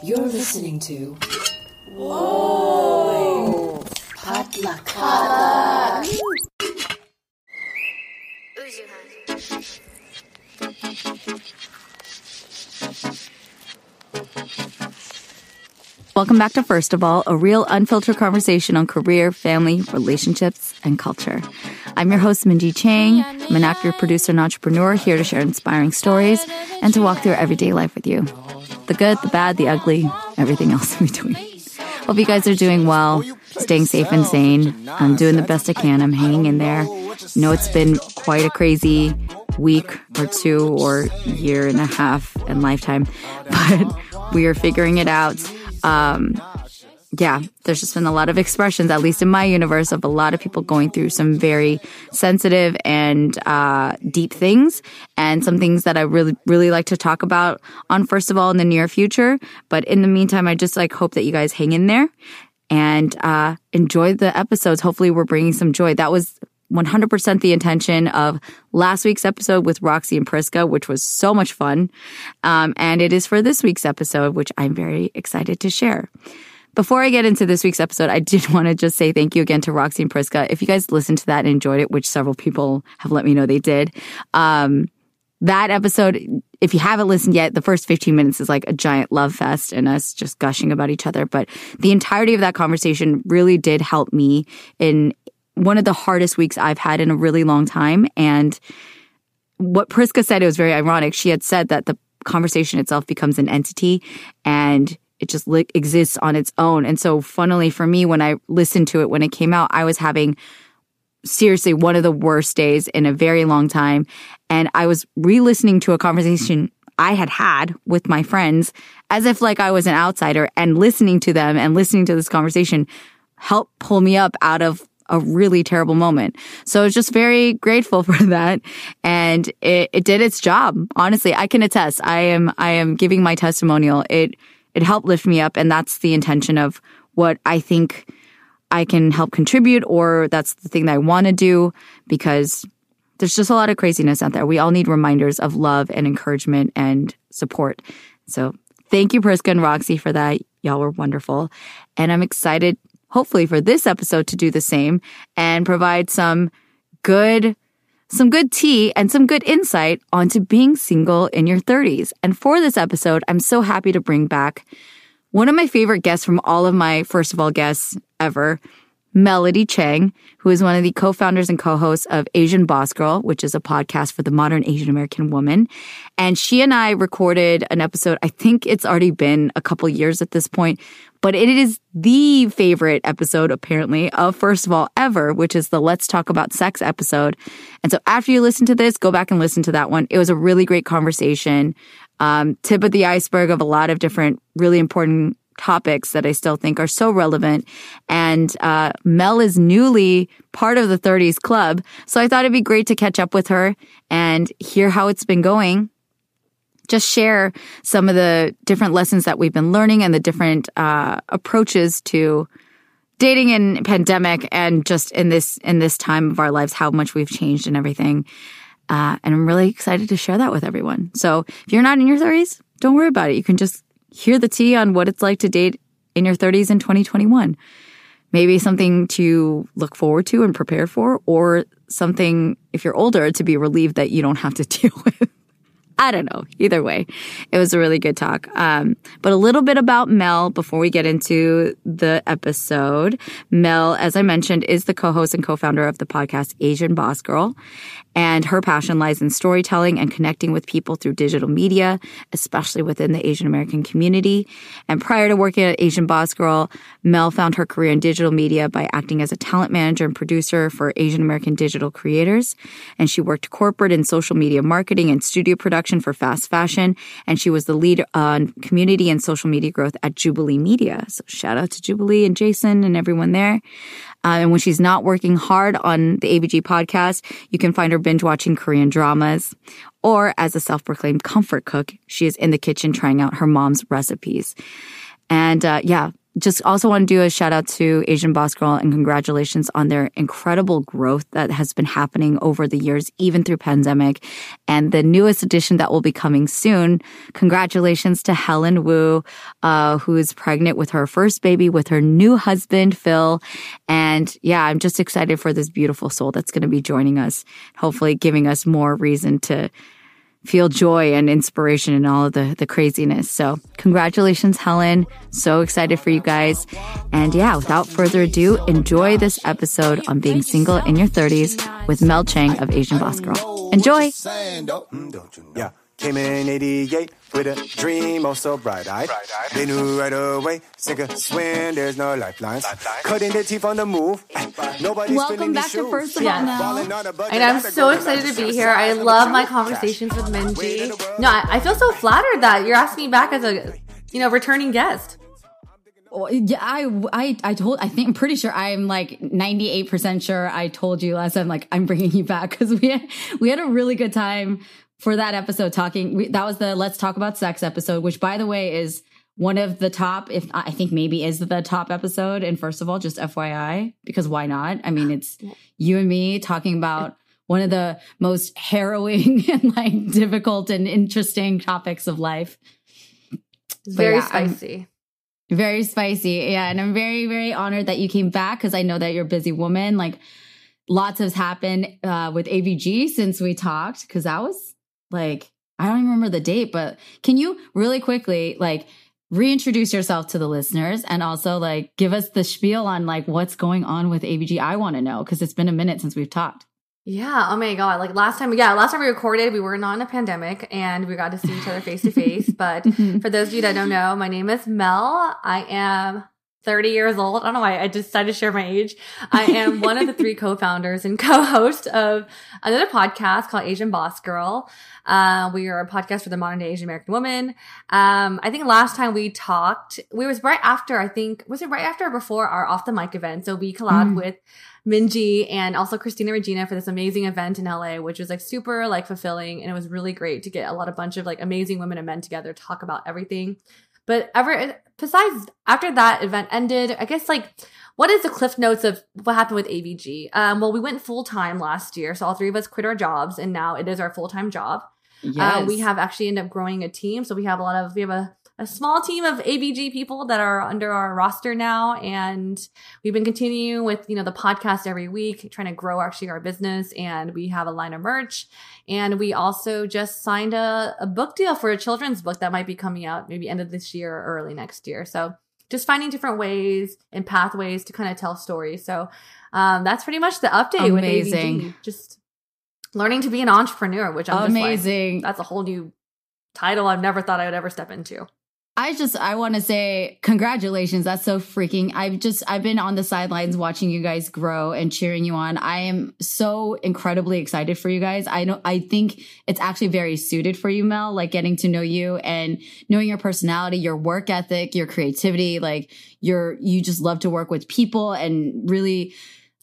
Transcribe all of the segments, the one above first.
You're listening to. Whoa! Potluck. Welcome back to First of All, a real unfiltered conversation on career, family, relationships, and culture. I'm your host, Minji Chang. I'm an actor, producer, and entrepreneur here to share inspiring stories and to walk through everyday life with you. The good, the bad, the ugly, everything else in between. Hope you guys are doing well, staying safe and sane. I'm doing the best I can. I'm hanging in there. You know, it's been quite a crazy week or two or year and a half and lifetime, but we are figuring it out um, yeah, there's just been a lot of expressions, at least in my universe, of a lot of people going through some very sensitive and uh, deep things, and some things that I really, really like to talk about on First of All in the near future. But in the meantime, I just like hope that you guys hang in there and uh, enjoy the episodes. Hopefully, we're bringing some joy. That was 100% the intention of last week's episode with Roxy and Priska, which was so much fun. Um, and it is for this week's episode, which I'm very excited to share. Before I get into this week's episode, I did want to just say thank you again to Roxy and Priska. If you guys listened to that and enjoyed it, which several people have let me know they did, um, that episode, if you haven't listened yet, the first 15 minutes is like a giant love fest and us just gushing about each other. But the entirety of that conversation really did help me in one of the hardest weeks I've had in a really long time. And what Priska said, it was very ironic. She had said that the conversation itself becomes an entity and it just li- exists on its own. And so, funnily for me, when I listened to it when it came out, I was having seriously one of the worst days in a very long time. And I was re listening to a conversation I had had with my friends as if like I was an outsider and listening to them and listening to this conversation helped pull me up out of a really terrible moment. So I was just very grateful for that. And it, it did its job. Honestly, I can attest. I am, I am giving my testimonial. It, it helped lift me up. And that's the intention of what I think I can help contribute or that's the thing that I want to do because there's just a lot of craziness out there. We all need reminders of love and encouragement and support. So thank you, Priska and Roxy, for that. Y'all were wonderful. And I'm excited hopefully for this episode to do the same and provide some good some good tea and some good insight onto being single in your 30s. And for this episode, I'm so happy to bring back one of my favorite guests from all of my first of all guests ever, Melody Chang, who is one of the co-founders and co-hosts of Asian Boss Girl, which is a podcast for the modern Asian American woman. And she and I recorded an episode. I think it's already been a couple years at this point, but it is the favorite episode apparently of First of All ever, which is the Let's Talk About Sex episode. And so after you listen to this, go back and listen to that one. It was a really great conversation. Um, tip of the iceberg of a lot of different really important topics that I still think are so relevant. And uh, Mel is newly part of the 30s club. So I thought it'd be great to catch up with her and hear how it's been going. Just share some of the different lessons that we've been learning and the different uh, approaches to dating in pandemic and just in this in this time of our lives, how much we've changed and everything. Uh, and I'm really excited to share that with everyone. So if you're not in your 30s, don't worry about it. You can just hear the tea on what it's like to date in your 30s in 2021. Maybe something to look forward to and prepare for, or something, if you're older, to be relieved that you don't have to deal with. I don't know. Either way, it was a really good talk. Um, but a little bit about Mel before we get into the episode. Mel, as I mentioned, is the co-host and co-founder of the podcast Asian Boss Girl. And her passion lies in storytelling and connecting with people through digital media, especially within the Asian American community. And prior to working at Asian Boss Girl, Mel found her career in digital media by acting as a talent manager and producer for Asian American digital creators. And she worked corporate and social media marketing and studio production for fast fashion. And she was the lead on community and social media growth at Jubilee Media. So shout out to Jubilee and Jason and everyone there. Uh, and when she's not working hard on the ABG podcast, you can find her binge watching Korean dramas. Or as a self proclaimed comfort cook, she is in the kitchen trying out her mom's recipes. And uh, yeah, just also want to do a shout out to Asian Boss Girl and congratulations on their incredible growth that has been happening over the years, even through pandemic. And the newest edition that will be coming soon. Congratulations to Helen Wu, uh, who is pregnant with her first baby with her new husband, Phil. And yeah, I'm just excited for this beautiful soul that's going to be joining us, hopefully giving us more reason to feel joy and inspiration in all of the, the craziness. So, congratulations, Helen. So excited for you guys. And yeah, without further ado, enjoy this episode on being single in your 30s with Mel Chang of Asian Boss Girl. Enjoy. Yeah. Came in 88 with a dream oh so bright eyed. They knew right away, sink or swim, there's no lifelines. Cutting their teeth on the move. Nobody's Welcome back to. First of All Mel. Balling on a budget, And I'm so excited to be here. I love my conversations with Way Minji. of the world. No, I, I feel so flattered that you're asking me back as a, you know, returning guest. Well, Yeah, I, I, I told, I think, I'm pretty sure I'm like 98% sure I told you last time, like, I'm bringing you back because we had, we had a really good time for that episode talking. We, that was the Let's Talk About Sex episode, which by the way is one of the top, if I think maybe is the top episode. And first of all, just FYI, because why not? I mean, it's you and me talking about one of the most harrowing and like difficult and interesting topics of life. It's very yeah, I'm- spicy. Very spicy. Yeah. And I'm very, very honored that you came back because I know that you're a busy woman. Like lots has happened uh, with ABG since we talked because that was like, I don't even remember the date, but can you really quickly like reintroduce yourself to the listeners and also like give us the spiel on like what's going on with ABG? I want to know because it's been a minute since we've talked. Yeah. Oh my God. Like last time, yeah, last time we recorded, we were not in a pandemic and we got to see each other face to face. But mm-hmm. for those of you that don't know, my name is Mel. I am 30 years old. I don't know why I decided to share my age. I am one of the three co-founders and co-host of another podcast called Asian Boss Girl. Uh, we are a podcast for the modern day Asian American woman. Um, I think last time we talked, we was right after, I think, was it right after or before our off the mic event? So we collabed Mm. with Minji and also Christina Regina for this amazing event in LA, which was like super like fulfilling. And it was really great to get a lot of bunch of like amazing women and men together to talk about everything. But ever besides after that event ended, I guess like what is the cliff notes of what happened with ABG? Um, well, we went full time last year, so all three of us quit our jobs, and now it is our full time job. Uh, we have actually ended up growing a team, so we have a lot of we have a a small team of ABG people that are under our roster now, and we've been continuing with you know the podcast every week, trying to grow actually our business, and we have a line of merch, and we also just signed a, a book deal for a children's book that might be coming out maybe end of this year or early next year. So just finding different ways and pathways to kind of tell stories. So um, that's pretty much the update Amazing. with ABG. Just learning to be an entrepreneur, which I'm just like, amazing. that's a whole new title I've never thought I would ever step into. I just I want to say congratulations. That's so freaking. I've just I've been on the sidelines watching you guys grow and cheering you on. I am so incredibly excited for you guys. I know I think it's actually very suited for you, Mel, like getting to know you and knowing your personality, your work ethic, your creativity, like you're you just love to work with people and really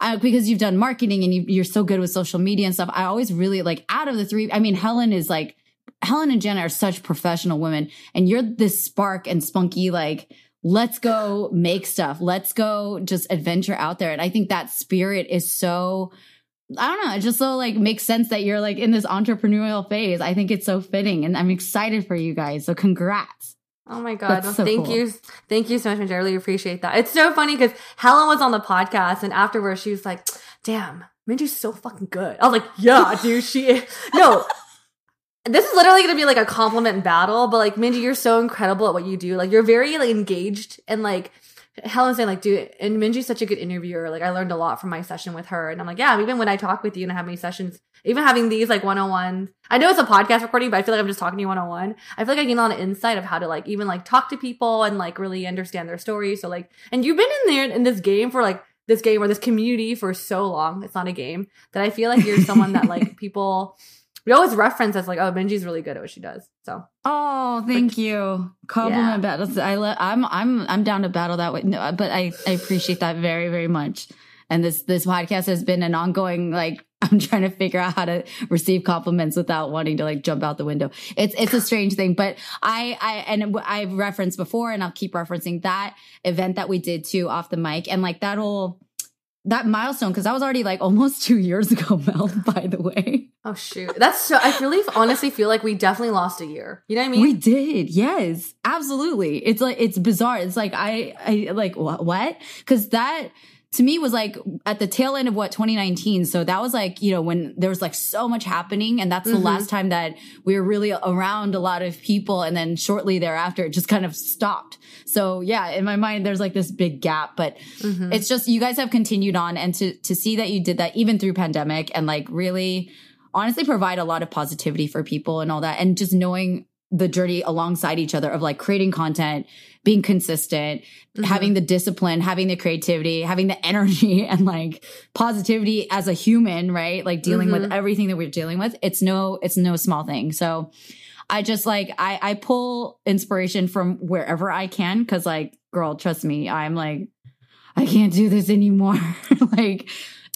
uh, because you've done marketing and you, you're so good with social media and stuff. I always really like out of the three. I mean, Helen is like Helen and Jenna are such professional women, and you're this spark and spunky, like, let's go make stuff. Let's go just adventure out there. And I think that spirit is so, I don't know, it just so like makes sense that you're like in this entrepreneurial phase. I think it's so fitting, and I'm excited for you guys. So congrats. Oh my god! Well, so thank cool. you, thank you so much. I really appreciate that. It's so funny because Helen was on the podcast, and afterwards she was like, "Damn, Minji's so fucking good." I was like, "Yeah, dude, she is." No, this is literally gonna be like a compliment battle, but like Minji, you're so incredible at what you do. Like you're very like engaged and like. Helen's saying like, dude, and Minji's such a good interviewer. Like I learned a lot from my session with her, and I'm like, yeah. Even when I talk with you and I have many sessions, even having these like one on one, I know it's a podcast recording, but I feel like I'm just talking to you one on one. I feel like I gain a lot of insight of how to like even like talk to people and like really understand their story. So like, and you've been in there in this game for like this game or this community for so long. It's not a game that I feel like you're someone that like people we always reference as like, oh, Minji's really good at what she does. So Oh, thank you. Compliment battles. I le- I'm I'm I'm down to battle that way. No, uh, but I I appreciate that very very much. And this this podcast has been an ongoing like I'm trying to figure out how to receive compliments without wanting to like jump out the window. It's it's a strange thing, but I I and I've referenced before, and I'll keep referencing that event that we did too off the mic, and like that whole that milestone because that was already like almost two years ago, Mel. By the way. Oh shoot, that's so. I really honestly feel like we definitely lost a year. You know what I mean? We did, yes, absolutely. It's like it's bizarre. It's like I I like what what because that to me was like at the tail end of what 2019 so that was like you know when there was like so much happening and that's the Mhm. last time that we were really around a lot of people and then shortly thereafter it just kind of stopped so yeah in my mind there's like this big gap but Mhm. it's just you guys have continued on and to to see that you did that even through pandemic and like really honestly provide a lot of positivity for people and all that and just knowing the journey alongside each other of like creating content being consistent Mhm. having the discipline having the creativity having the energy and like positivity as a human right like dealing with Mhm. everything that we're dealing with it's no it's no small thing so I just like I I pull inspiration from wherever I can because like girl, trust me, I'm like I can't do this anymore. like,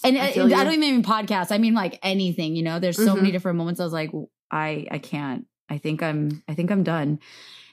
and I I. I don't even mean podcasts. I mean like anything. You know, there's so Mhm. many different moments. I was like, I I can't. I think I'm I think I'm done.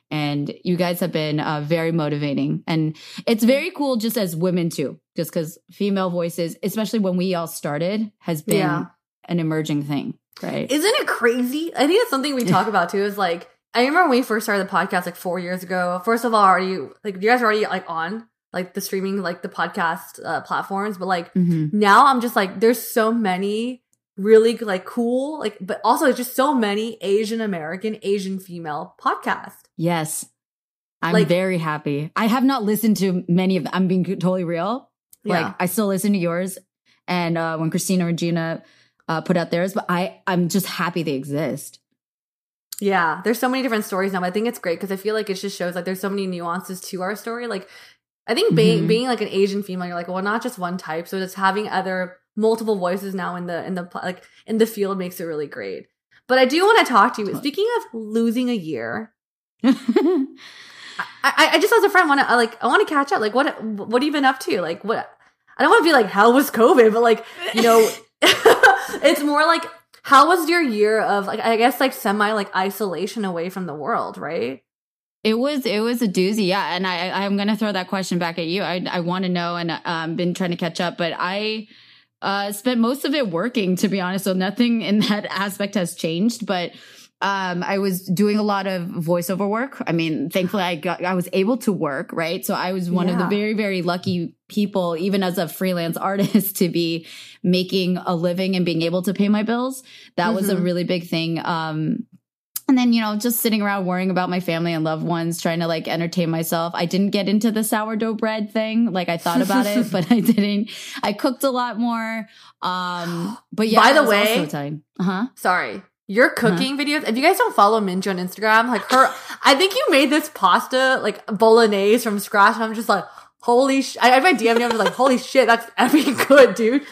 And you guys have been uh, very motivating, and it's very cool just as women too. Just because female voices, especially when we all started, has been Yeah. an emerging thing, right? Isn't it crazy? I think it's something we talk about too. Is like I remember when we first started the podcast like four years ago. First of all, you like you guys are already like on like the streaming like the podcast uh, platforms? But like Mhm. now, I'm just like there's so many really like cool like, but also just so many Asian American Asian female podcasts. Yes. I'm Like- very happy. I have not listened to many of them. I'm being totally real. Yeah. Like I still listen to yours and uh when Christina and Regina uh put out theirs, but I I'm just happy they exist. Yeah, there's so many different stories now. But I think it's great because I feel like it just shows like there's so many nuances to our story. Like, I think being Mhm. being like an Asian female, you're like, well, not just one type. So just having other multiple voices now in the in the like in the field makes it really great. But I do want to talk to you. Speaking of losing a year, I, I, I just as a friend want to like I want to catch up. Like, what what have you been up to? Like, what I don't want to be like how was COVID, but like you know, it's more like how was your year of like I guess like semi like isolation away from the world, right? It was it was a doozy, yeah. And I I'm gonna throw that question back at you. I I want to know, and um, been trying to catch up, but I uh spent most of it working, to be honest. So nothing in that aspect has changed, but um I was doing a lot of voiceover work. I mean, thankfully I got I was able to work, right? So I was one of the very very lucky people, even as a freelance artist, to be making a living and being able to pay my bills. That was a Mhm. really big thing. Um and then, you know, just sitting around worrying about my family and loved ones, trying to like entertain myself. I didn't get into the sourdough bread thing. Like I thought about it, but I didn't. I cooked a lot more. Um, but yeah, By the way- Uh-huh. Sorry. Your cooking videos, if you guys don't follow Minji on Instagram, like her, I think you made this pasta, like bolognese from scratch, and I'm just like, holy sh! I, I my DM you, I'm just like, holy shit, that's effing good, dude.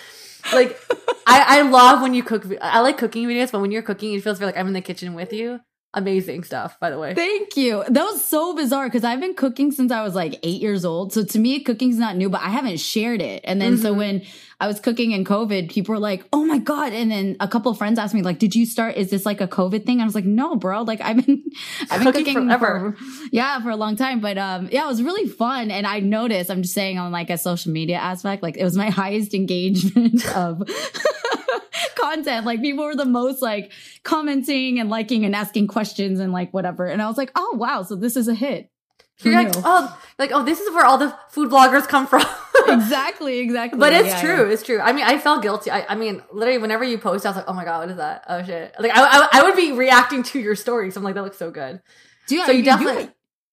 Like, I, I love when you cook. I like cooking videos, but when you're cooking, it feels like I'm in the kitchen with you. Amazing stuff, by the way. Thank you. That was so bizarre because I've been cooking since I was like eight years old. So to me, cooking's not new, but I haven't shared it. And then so Mhm. when I was cooking in COVID, people were like, "Oh my god!" And then a couple of friends asked me, "Like, did you start? Is this like a COVID thing?" I was like, "No, bro. Like, I've been, I've been Cooking cooking, forever. for, yeah, for a long time." But um, yeah, it was really fun. And I noticed, I'm just saying on like a social media aspect, like it was my highest engagement of content. Like people were the most like commenting and liking and asking questions and like whatever. And I was like, "Oh wow, so this is a hit." Who You're like, knew? oh, like, oh, this is where all the food bloggers come from. exactly, exactly. But it's Yeah, true. yeah. It's true. I mean, I felt guilty. I, I mean, literally, whenever you post, I was like, "Oh my god, what is that? Oh shit!" Like, I, I, I would be reacting to your story. So I'm like, "That looks so good." Dude, So you definitely-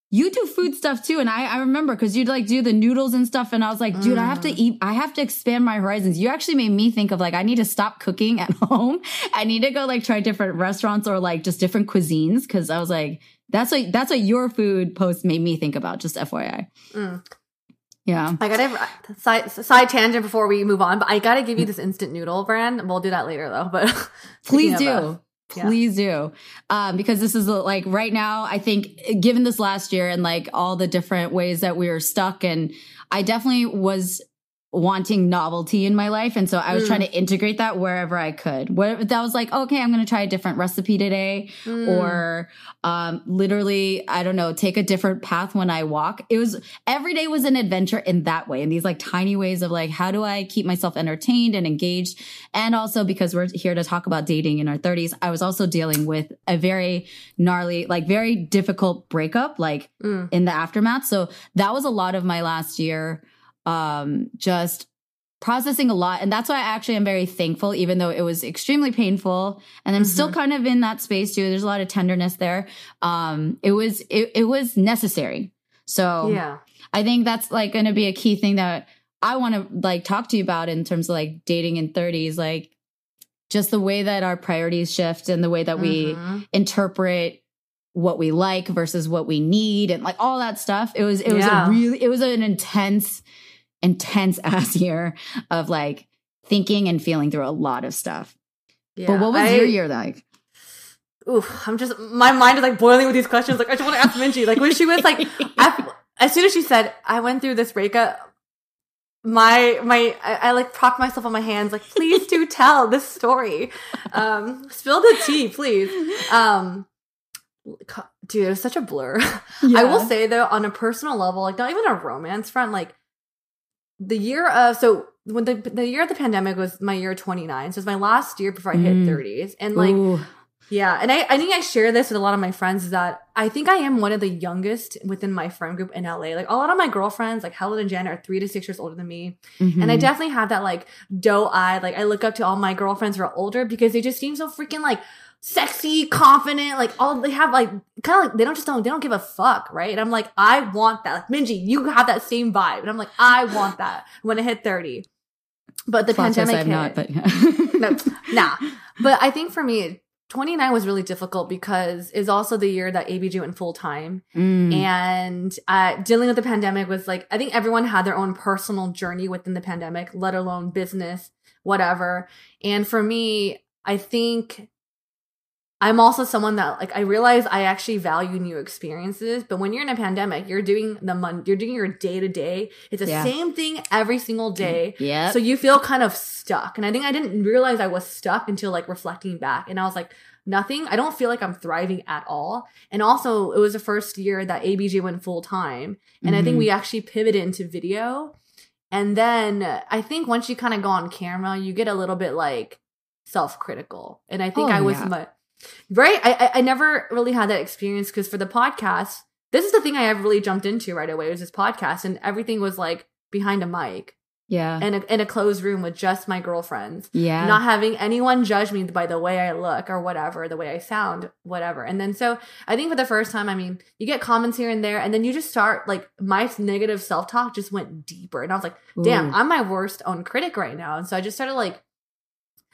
you do food stuff too, and I I remember because you'd like do the noodles and stuff, and I was like, dude, I have to Mm. eat. I have to expand my horizons. You actually made me think of like I need to stop cooking at home. I need to go like try different restaurants or like just different cuisines because I was like, that's what that's what your food post made me think about. Just FYI. Mm. Yeah. I gotta side side tangent before we move on, but I gotta give you this instant noodle brand. We'll do that later though. But Please do. yeah. Please do. Um, because this is like right now, I think given this last year and like all the different ways that we were stuck and I definitely was wanting novelty in my life. And so I was Mm. trying to integrate that wherever I could. What that was like, okay, I'm going to try a different recipe today Mm. or um literally I don't know, take a different path when I walk. It was every day was an adventure in that way. In these like tiny ways of like how do I keep myself entertained and engaged? And also because we're here to talk about dating in our 30s, I was also dealing with a very gnarly, like very difficult breakup like Mm. in the aftermath. So that was a lot of my last year um just processing a lot and that's why I actually am very thankful even though it was extremely painful and I'm still Mhm. kind of in that space too there's a lot of tenderness there um it was it, it was necessary so yeah. I think that's like going to be a key thing that I want to like talk to you about in terms of like dating in 30s like just the way that our priorities shift and the way that we Mhm. interpret what we like versus what we need and like all that stuff. It was it was Yeah. a really it was an intense intense ass year of like thinking and feeling through a lot of stuff. yeah. but what was I- your year like? Oof, I'm just my mind is like boiling with these questions. Like I just want to ask Minji. Like when she was like, af- as soon as she said, "I went through this breakup," my my I, I like propped myself on my hands. Like, please do tell this story. Um, spill the tea, please. Um, dude, it was such a blur. I will say though, on a personal level, like not even a romance front, like the year of so when the the year of the pandemic was my year 29 so it's my last year before i hit Mm. 30s and like Ooh, yeah, and I, I think I share this with a lot of my friends is that I think I am one of the youngest within my friend group in LA. Like a lot of my girlfriends, like Helen and Jen, are three to six years older than me. And I definitely have that like doe eyed, like I look up to all my girlfriends who are older because they just seem so freaking like sexy, confident, like all they have like kind of like they don't just don't they don't give a fuck, right? And I'm like, I want that. Like Minji, you have that same vibe. And I'm like, I want that when I hit 30. But the pandemic I'm hit not, but no, nah. But I think for me, 29 was really difficult because it's also the year that ABG went full time. Mm. And uh, dealing with the pandemic was like, I think everyone had their own personal journey within the pandemic, let alone business, whatever. And for me, I think I'm also someone that like I realize I actually value new experiences, but when you're in a pandemic, you're doing the mon- you're doing your day to day. It's the Yeah. same thing every single day. Yep. So you feel kind of stuck. And I think I didn't realize I was stuck until like reflecting back. And I was like, nothing. I don't feel like I'm thriving at all. And also, it was the first year that ABG went full time. And I think we mm-hmm. actually pivoted into video. And then I think once you kind of go on camera, you get a little bit like self critical. And I think Oh, I was yeah. my, right. I, I, never really had that experience because for the podcast, this is the thing I ever really jumped into right away was this podcast. And everything was like behind a mic yeah. in a, in a closed room with just my girlfriends yeah. not having anyone judge me by the way I look or whatever, the way I sound, whatever. And then so I think for the first time, I mean, you get comments here and there, and then you just start like my negative self talk just went deeper. And I was like, damn, Ooh. I'm my worst own critic right now. And so I just started like,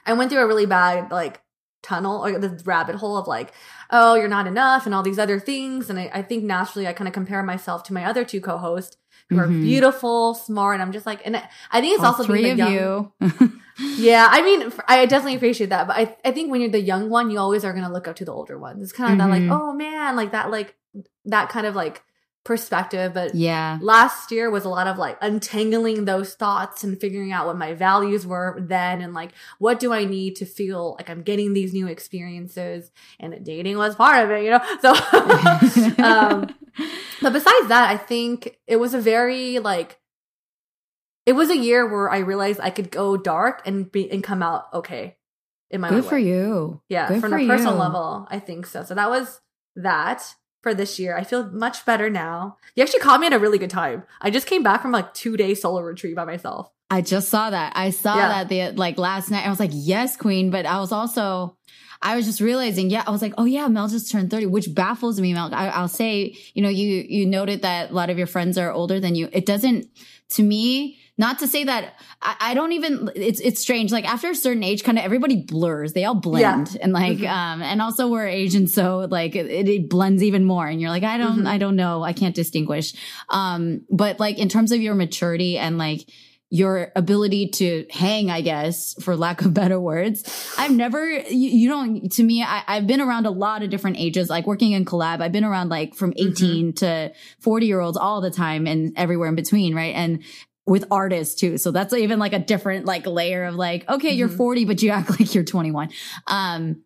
I went through a really bad like tunnel or the rabbit hole of like, oh, you're not enough and all these other things. And I, I think naturally I kind of compare myself to my other two co hosts who are Mhm. beautiful, smart. And I'm just like, and I I think it's All also three of young, you. yeah, I mean, I definitely appreciate that, but I, I think when you're the young one, you always are gonna look up to the older ones. It's kind of that Mhm. like, oh man, like that, like that kind of like perspective. But yeah. last year was a lot of like untangling those thoughts and figuring out what my values were then, and like what do I need to feel like I'm getting these new experiences. And dating was part of it, you know. So, um, but besides that, I think it was a very like it was a year where I realized I could go dark and be and come out okay in my Good for way. you. Yeah, Good from for a personal you. level, I think so. So that was that for this year. I feel much better now. You actually caught me at a really good time. I just came back from like two day solo retreat by myself. I just saw that. I saw Yeah. that the like last night. I was like, yes, queen. But I was also, I was just realizing, yeah, I was like, oh yeah, Mel just turned 30, which baffles me, Mel. I, I'll say, you know, you, you noted that a lot of your friends are older than you. It doesn't, to me, not to say that I, I don't even, it's, it's strange. Like after a certain age, kind of everybody blurs. They all blend. And like, Mhm. um, and also we're Asian. So like it, it blends even more. And you're like, I don't, Mhm. I don't know. I can't distinguish. Um, but like in terms of your maturity and like, your ability to hang, I guess, for lack of better words. I've never, you, you don't, to me, I, I've been around a lot of different ages, like working in collab. I've been around like from 18 to 40 year olds all the time and everywhere in between, right? And with artists too. So that's even like a different like layer of like, okay, you're Mhm. 40, but you act like you're 21. Um,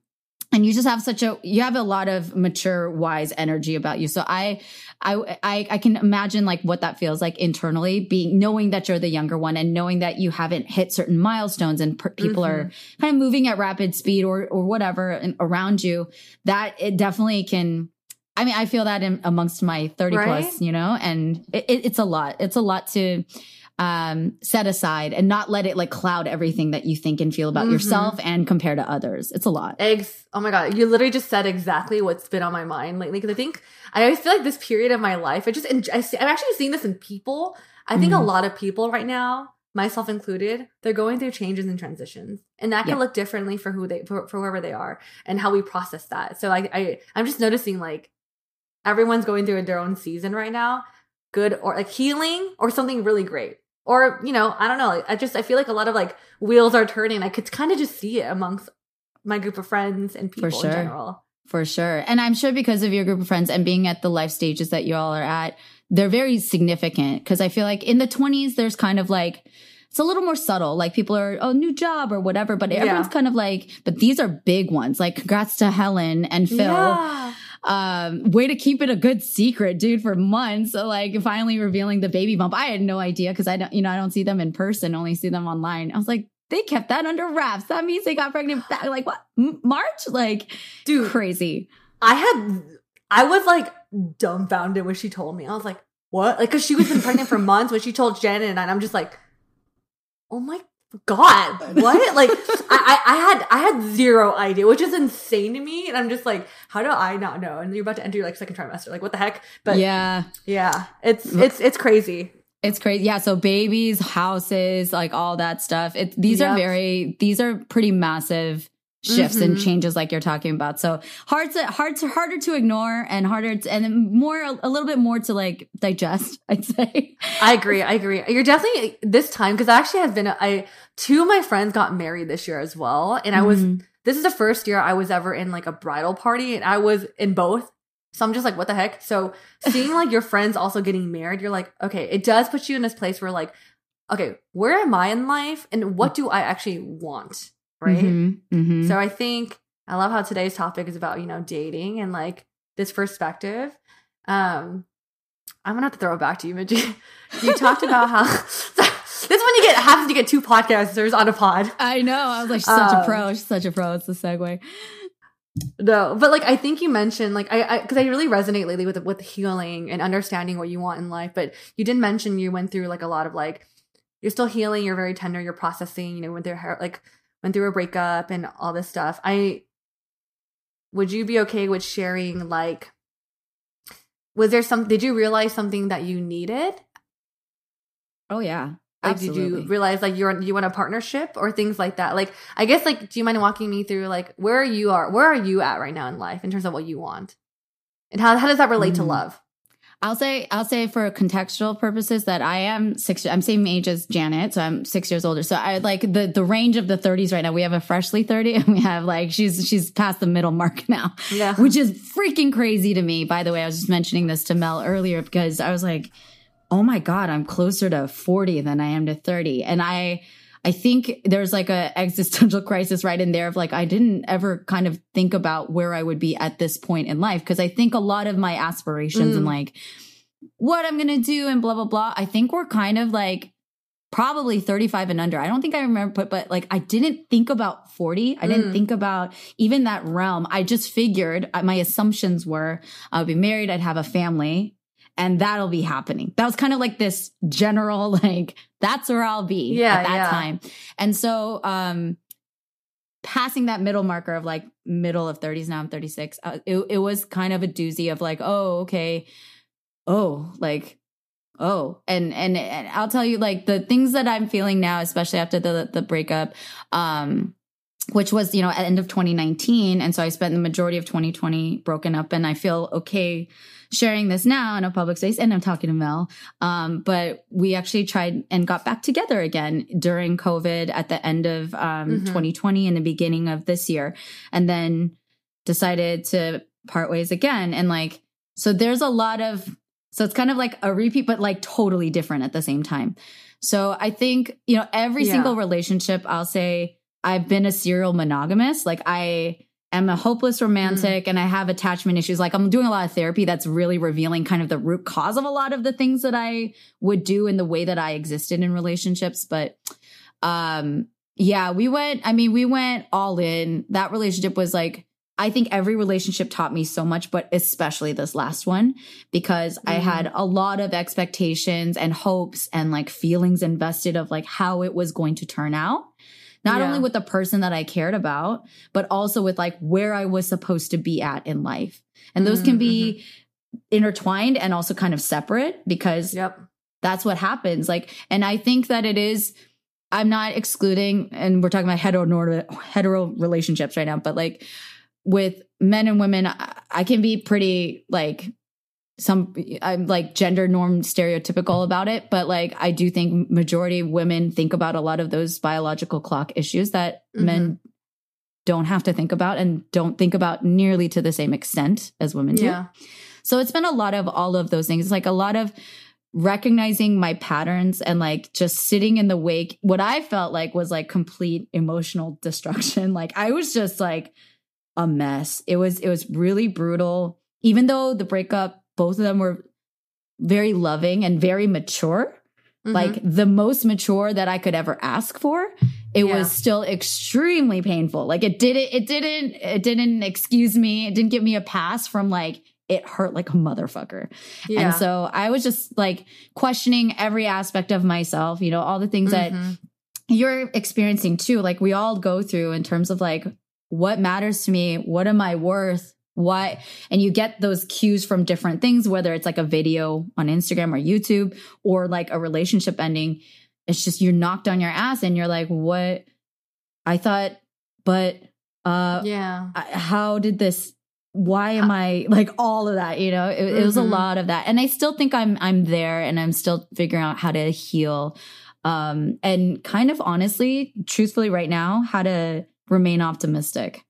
and you just have such a you have a lot of mature wise energy about you so I, I i i can imagine like what that feels like internally being knowing that you're the younger one and knowing that you haven't hit certain milestones and per- people are kind of moving at rapid speed or or whatever around you that it definitely can i mean i feel that in, amongst my 30 Right? plus you know and it, it, it's a lot it's a lot to um set aside and not let it like cloud everything that you think and feel about Mhm. yourself and compare to others it's a lot Eggs. Oh my god, you literally just said exactly what's been on my mind lately. Because I think I always feel like this period of my life, I just I see, I'm actually seeing this in people. I think a Mhm. lot of people right now, myself included, they're going through changes and transitions, and that can Yeah. look differently for who they for, for whoever they are and how we process that. So I, I I'm just noticing like everyone's going through their own season right now, good or like healing or something really great. Or, you know, I don't know. I just I feel like a lot of like wheels are turning. I could kind of just see it amongst my group of friends and people sure. in general. For sure. And I'm sure because of your group of friends and being at the life stages that you all are at, they're very significant. Cause I feel like in the 20s, there's kind of like, it's a little more subtle. Like people are, oh, new job or whatever, but everyone's Yeah. kind of like, but these are big ones. Like congrats to Helen and Phil. Yeah. Um, way to keep it a good secret, dude, for months. So like finally revealing the baby bump. I had no idea because I don't, you know, I don't see them in person, only see them online. I was like, they kept that under wraps. That means they got pregnant back, like what? M- March? Like Dude, crazy. I had I was like dumbfounded when she told me. I was like, what? Like, cause she was been pregnant for months when she told Janet and I, and I'm just like, oh my god, what? like, I, I, I had, I had zero idea, which is insane to me. And I'm just like, how do I not know? And you're about to enter your like second trimester. Like, what the heck? But yeah, yeah. it's, it's, it's crazy. It's crazy. Yeah. So babies, houses, like all that stuff. It, these are very, these are pretty massive shifts and Mhm. changes like you're talking about. So hard to, hard to, harder to ignore and harder to, and more, a little bit more to like digest, I'd say. I agree. I agree. You're definitely this time because I actually have been I two of my friends got married this year as well, and I was Mhm. this is the first year I was ever in like a bridal party, and I was in both. So I'm just like, what the heck? So seeing like your friends also getting married, you're like, okay, it does put you in this place where like, okay, where am I in life, and what do I actually want, right? Mhm. Mhm. So I think I love how today's topic is about, you know, dating and like this perspective. Um I'm gonna have to throw it back to you, Minji. You talked about how this is when you get happens to get two podcasters on a pod. I know. I was like, she's such a Um, pro. She's such a pro. It's the segue. No, but like I think you mentioned like I because I, really resonate lately with with healing and understanding what you want in life. But you did mention you went through like a lot of like you're still healing. You're very tender. You're processing. You know, went through like went through a breakup and all this stuff. I would you be okay with sharing like was there some did you realize something that you needed Oh, yeah. like did you realize like you're you want a partnership or things like that like i guess like do you mind walking me through like where you are where are you at right now in life in terms of what you want and how, how does that relate to Mm. love I'll say I'll say for contextual purposes that I am six. I'm same age as Janet, so I'm six years older. So I like the the range of the 30s right now. We have a freshly 30, and we have like she's she's past the middle mark now, yeah which is freaking crazy to me. By the way, I was just mentioning this to Mel earlier because I was like, oh my god, I'm closer to 40 than I am to 30, and I. I think there's like a existential crisis right in there of like I didn't ever kind of think about where I would be at this point in life because I think a lot of my aspirations and Mm. like what I'm gonna do and blah blah blah. I think we're kind of like probably 35 and under. I don't think I remember, but but like I didn't think about 40. I didn't Mm. think about even that realm. I just figured uh, my assumptions were I would be married, I'd have a family, and that'll be happening. That was kind of like this general like that's where I'll be Yeah, at that yeah. time. And so um passing that middle marker of like middle of 30s now I'm 36. Uh, it it was kind of a doozy of like, oh, okay. Oh, like oh and, and and i'll tell you like the things that i'm feeling now especially after the the breakup um which was you know at the end of 2019 and so i spent the majority of 2020 broken up and i feel okay sharing this now in a public space and i'm talking to mel um but we actually tried and got back together again during covid at the end of um Mhm. 2020 and the beginning of this year and then decided to part ways again and like so there's a lot of So it's kind of like a repeat, but like totally different at the same time. So I think, you know, every Yeah. single relationship, I'll say I've been a serial monogamous. Like I am a hopeless romantic and I have attachment issues. Like I'm doing a lot of therapy that's really revealing kind of the root cause of a lot of the things that I would do in the way that I existed in relationships. But um yeah, we went, I mean, we went all in. That relationship was like, I think every relationship taught me so much, but especially this last one, because I Mhm. had a lot of expectations and hopes and like feelings invested of like how it was going to turn out. Not Yeah. only with the person that I cared about, but also with like where I was supposed to be at in life. And those can mm, be mm-hmm. intertwined and also kind of separate because Yep. that's what happens. Like, and I think that it is, I'm not excluding, and we're talking about hetero, hetero relationships right now, but like with men and women, I, I can be pretty like, some I'm like gender norm stereotypical about it, but like I do think majority of women think about a lot of those biological clock issues that mm-hmm. men don't have to think about and don't think about nearly to the same extent as women do. Yeah. So it's been a lot of all of those things. It's like a lot of recognizing my patterns and like just sitting in the wake. What I felt like was like complete emotional destruction. Like I was just like a mess. It was it was really brutal. Even though the breakup, both of them were very loving and very mature. Mhm. Like the most mature that I could ever ask for. It Yeah. was still extremely painful. Like it didn't, it didn't, it didn't excuse me. It didn't give me a pass from like, it hurt like a motherfucker. yeah. And so I was just like questioning every aspect of myself, you know, all the things that Mhm. you're experiencing too. Like we all go through in terms of like, what matters to me? What am I worth? What? And you get those cues from different things, whether it's like a video on Instagram or YouTube or like a relationship ending. It's just you're knocked on your ass and you're like, what? I thought, but, uh, yeah. How did this why am i like all of that you know it, it was a Mhm. lot of that and i still think i'm i'm there and i'm still figuring out how to heal um and kind of honestly truthfully right now how to remain optimistic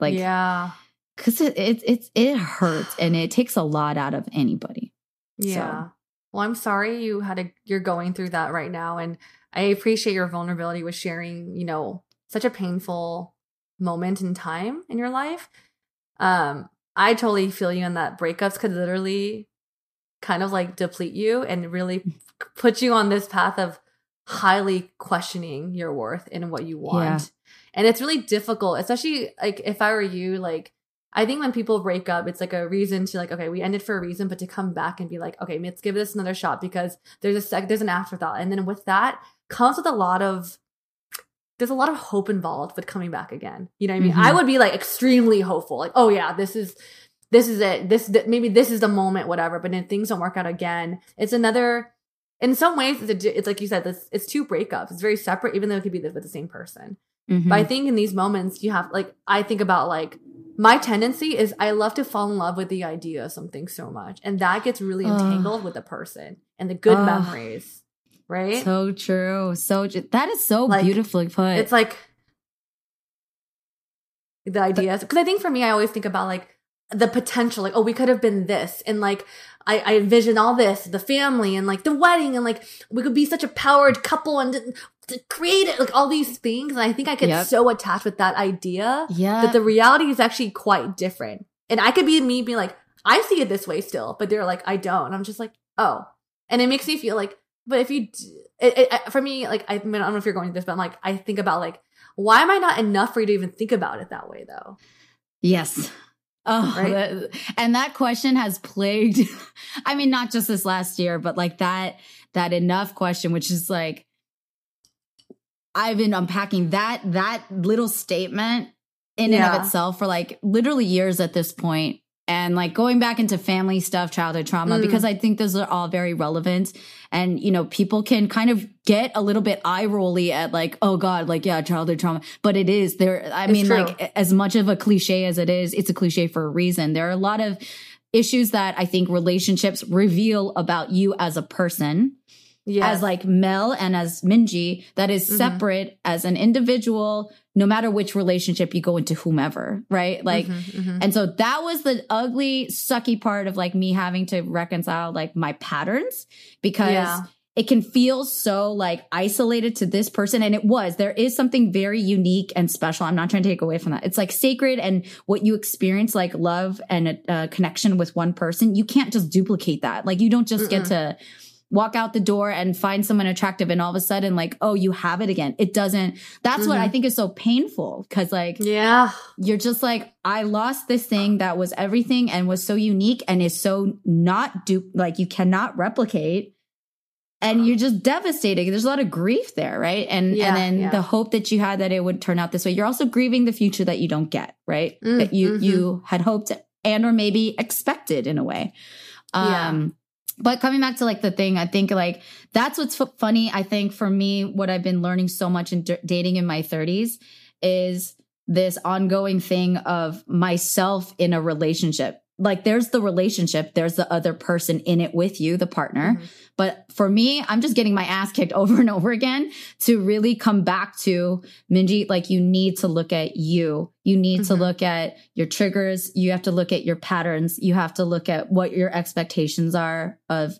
like yeah. Because it, it it's it hurts and it takes a lot out of anybody Yeah. Well, I'm sorry you had a you're going through that right now and I appreciate your vulnerability with sharing, you know, such a painful moment in time in your life. Um I totally feel you in that breakups could literally kind of like deplete you and really put you on this path of highly questioning your worth and what you want. Yeah. And it's really difficult, especially like if I were you, like I think when people break up, it's like a reason to like, okay, we ended for a reason, but to come back and be like, okay, let's give this another shot because there's a sec, there's an afterthought, and then with that comes with a lot of, there's a lot of hope involved with coming back again. You know what I mean? Mhm. I would be like extremely hopeful, like, oh yeah, this is, this is it. This th- maybe this is the moment, whatever. But then things don't work out again. It's another. In some ways, it's, a, it's like you said, this it's two breakups. It's very separate, even though it could be with the same person. Mhm. But I think in these moments, you have like I think about like my tendency is I love to fall in love with the idea of something so much, and that gets really entangled with the person and the good Ugh. memories, right? so true so that is so Like, beautifully put it's like the ideas because I think for me, I always think about like the potential, like oh, we could have been this, and like I, I envision all this, the family, and like the wedding, and like we could be such a powered couple and create it, like all these things, and I think I get Yep. so attached with that idea yeah that the reality is actually quite different. And I could be me being like, I see it this way still, but they're like, I don't. I'm just like, oh. And it makes me feel like, but if you, d- it, it, I- for me, like, I, mean, I don't know if you're going to this, but I'm like, I think about like, why am I not enough for you to even think about it that way though? Yes. Oh, Right? that- and that question has plagued, I mean, not just this last year, but like that, that enough question, which is like, I've been unpacking that, that little statement in and of itself for like literally years at this point and like going back into family stuff, childhood trauma, Mm. because I think those are all very relevant. And, you know, people can kind of get a little bit eye rolly at like, oh God, like, yeah, childhood trauma. But it is there. I It's mean, true. like, as much of a cliche as it is, it's a cliche for a reason. There are a lot of issues that I think relationships reveal about you as a person Yes. as like Mel and as Minji that is Mhm. separate as an individual, no matter which relationship you go into, whomever, right? Like, Mhm, mhm. and so that was the ugly, sucky part of like me having to reconcile like my patterns because Yeah. it can feel so like isolated to this person. And it was, there is something very unique and special. I'm not trying to take away from that. It's like sacred and what you experience, like love and a, a connection with one person, you can't just duplicate that. Like you don't just get to walk out the door and find someone attractive and all of a sudden like, oh, you have it again. It doesn't, that's what Mhm. I think is so painful. Cause like, yeah. you're just like i lost this thing that was everything and was so unique and is so not du- like you cannot replicate and you're just devastated there's a lot of grief there right and Yeah, and then yeah. the hope that you had that it would turn out this way you're also grieving the future that you don't get right Mm, that you mhm. you had hoped and or maybe expected in a way Yeah. But coming back to like the thing i think like that's what's f- funny i think for me what i've been learning so much in d- dating in my 30s is this ongoing thing of myself in a relationship like there's the relationship there's the other person in it with you the partner Mhm. but for me i'm just getting my ass kicked over and over again to really come back to minji like you need to look at you you need to Mhm. look at your triggers you have to look at your patterns you have to look at what your expectations are of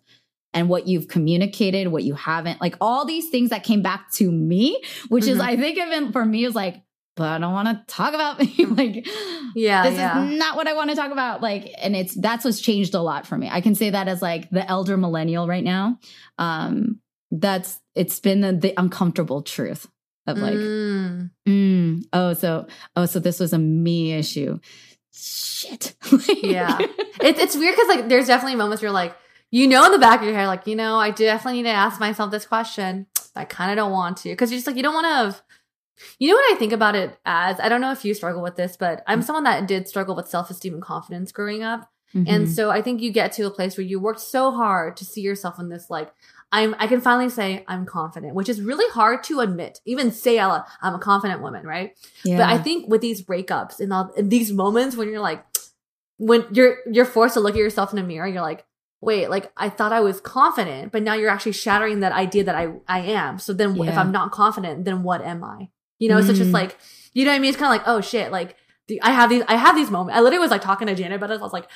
and what you've communicated what you haven't like all these things that came back to me which is Mhm. i think even for me is like but I don't want to talk about me. like, Yeah, this yeah. is not what I want to talk about. Like, and it's that's what's changed a lot for me. I can say that as like the elder millennial right now. Um, that's it's been the, the uncomfortable truth of like, Mm. mm, oh, so oh, so this was a me issue. Shit. Yeah. It's it's weird because like there's definitely moments where you're like, you know, in the back of your head, like, you know, I definitely need to ask myself this question. I kind of don't want to because you're just like you don't want to have. You know what I think about it as? I don't know if you struggle with this, but I'm someone that did struggle with self esteem and confidence growing up. And Mhm. so I think you get to a place where you worked so hard to see yourself in this like I'm I can finally say I'm confident, which is really hard to admit. Even say loud, I'm a confident woman, right? yeah. But I think with these breakups and all in these moments when you're like when you're you're forced to look at yourself in a mirror, you're like, wait, like I thought I was confident, but now you're actually shattering that idea that I I am. So then if I'm not confident, then what am I? You know, so it's just Mm. like you know what I mean? It's kind of like, oh shit, like the, I have these I have these moments. I literally was like talking to Janet about it. I was like,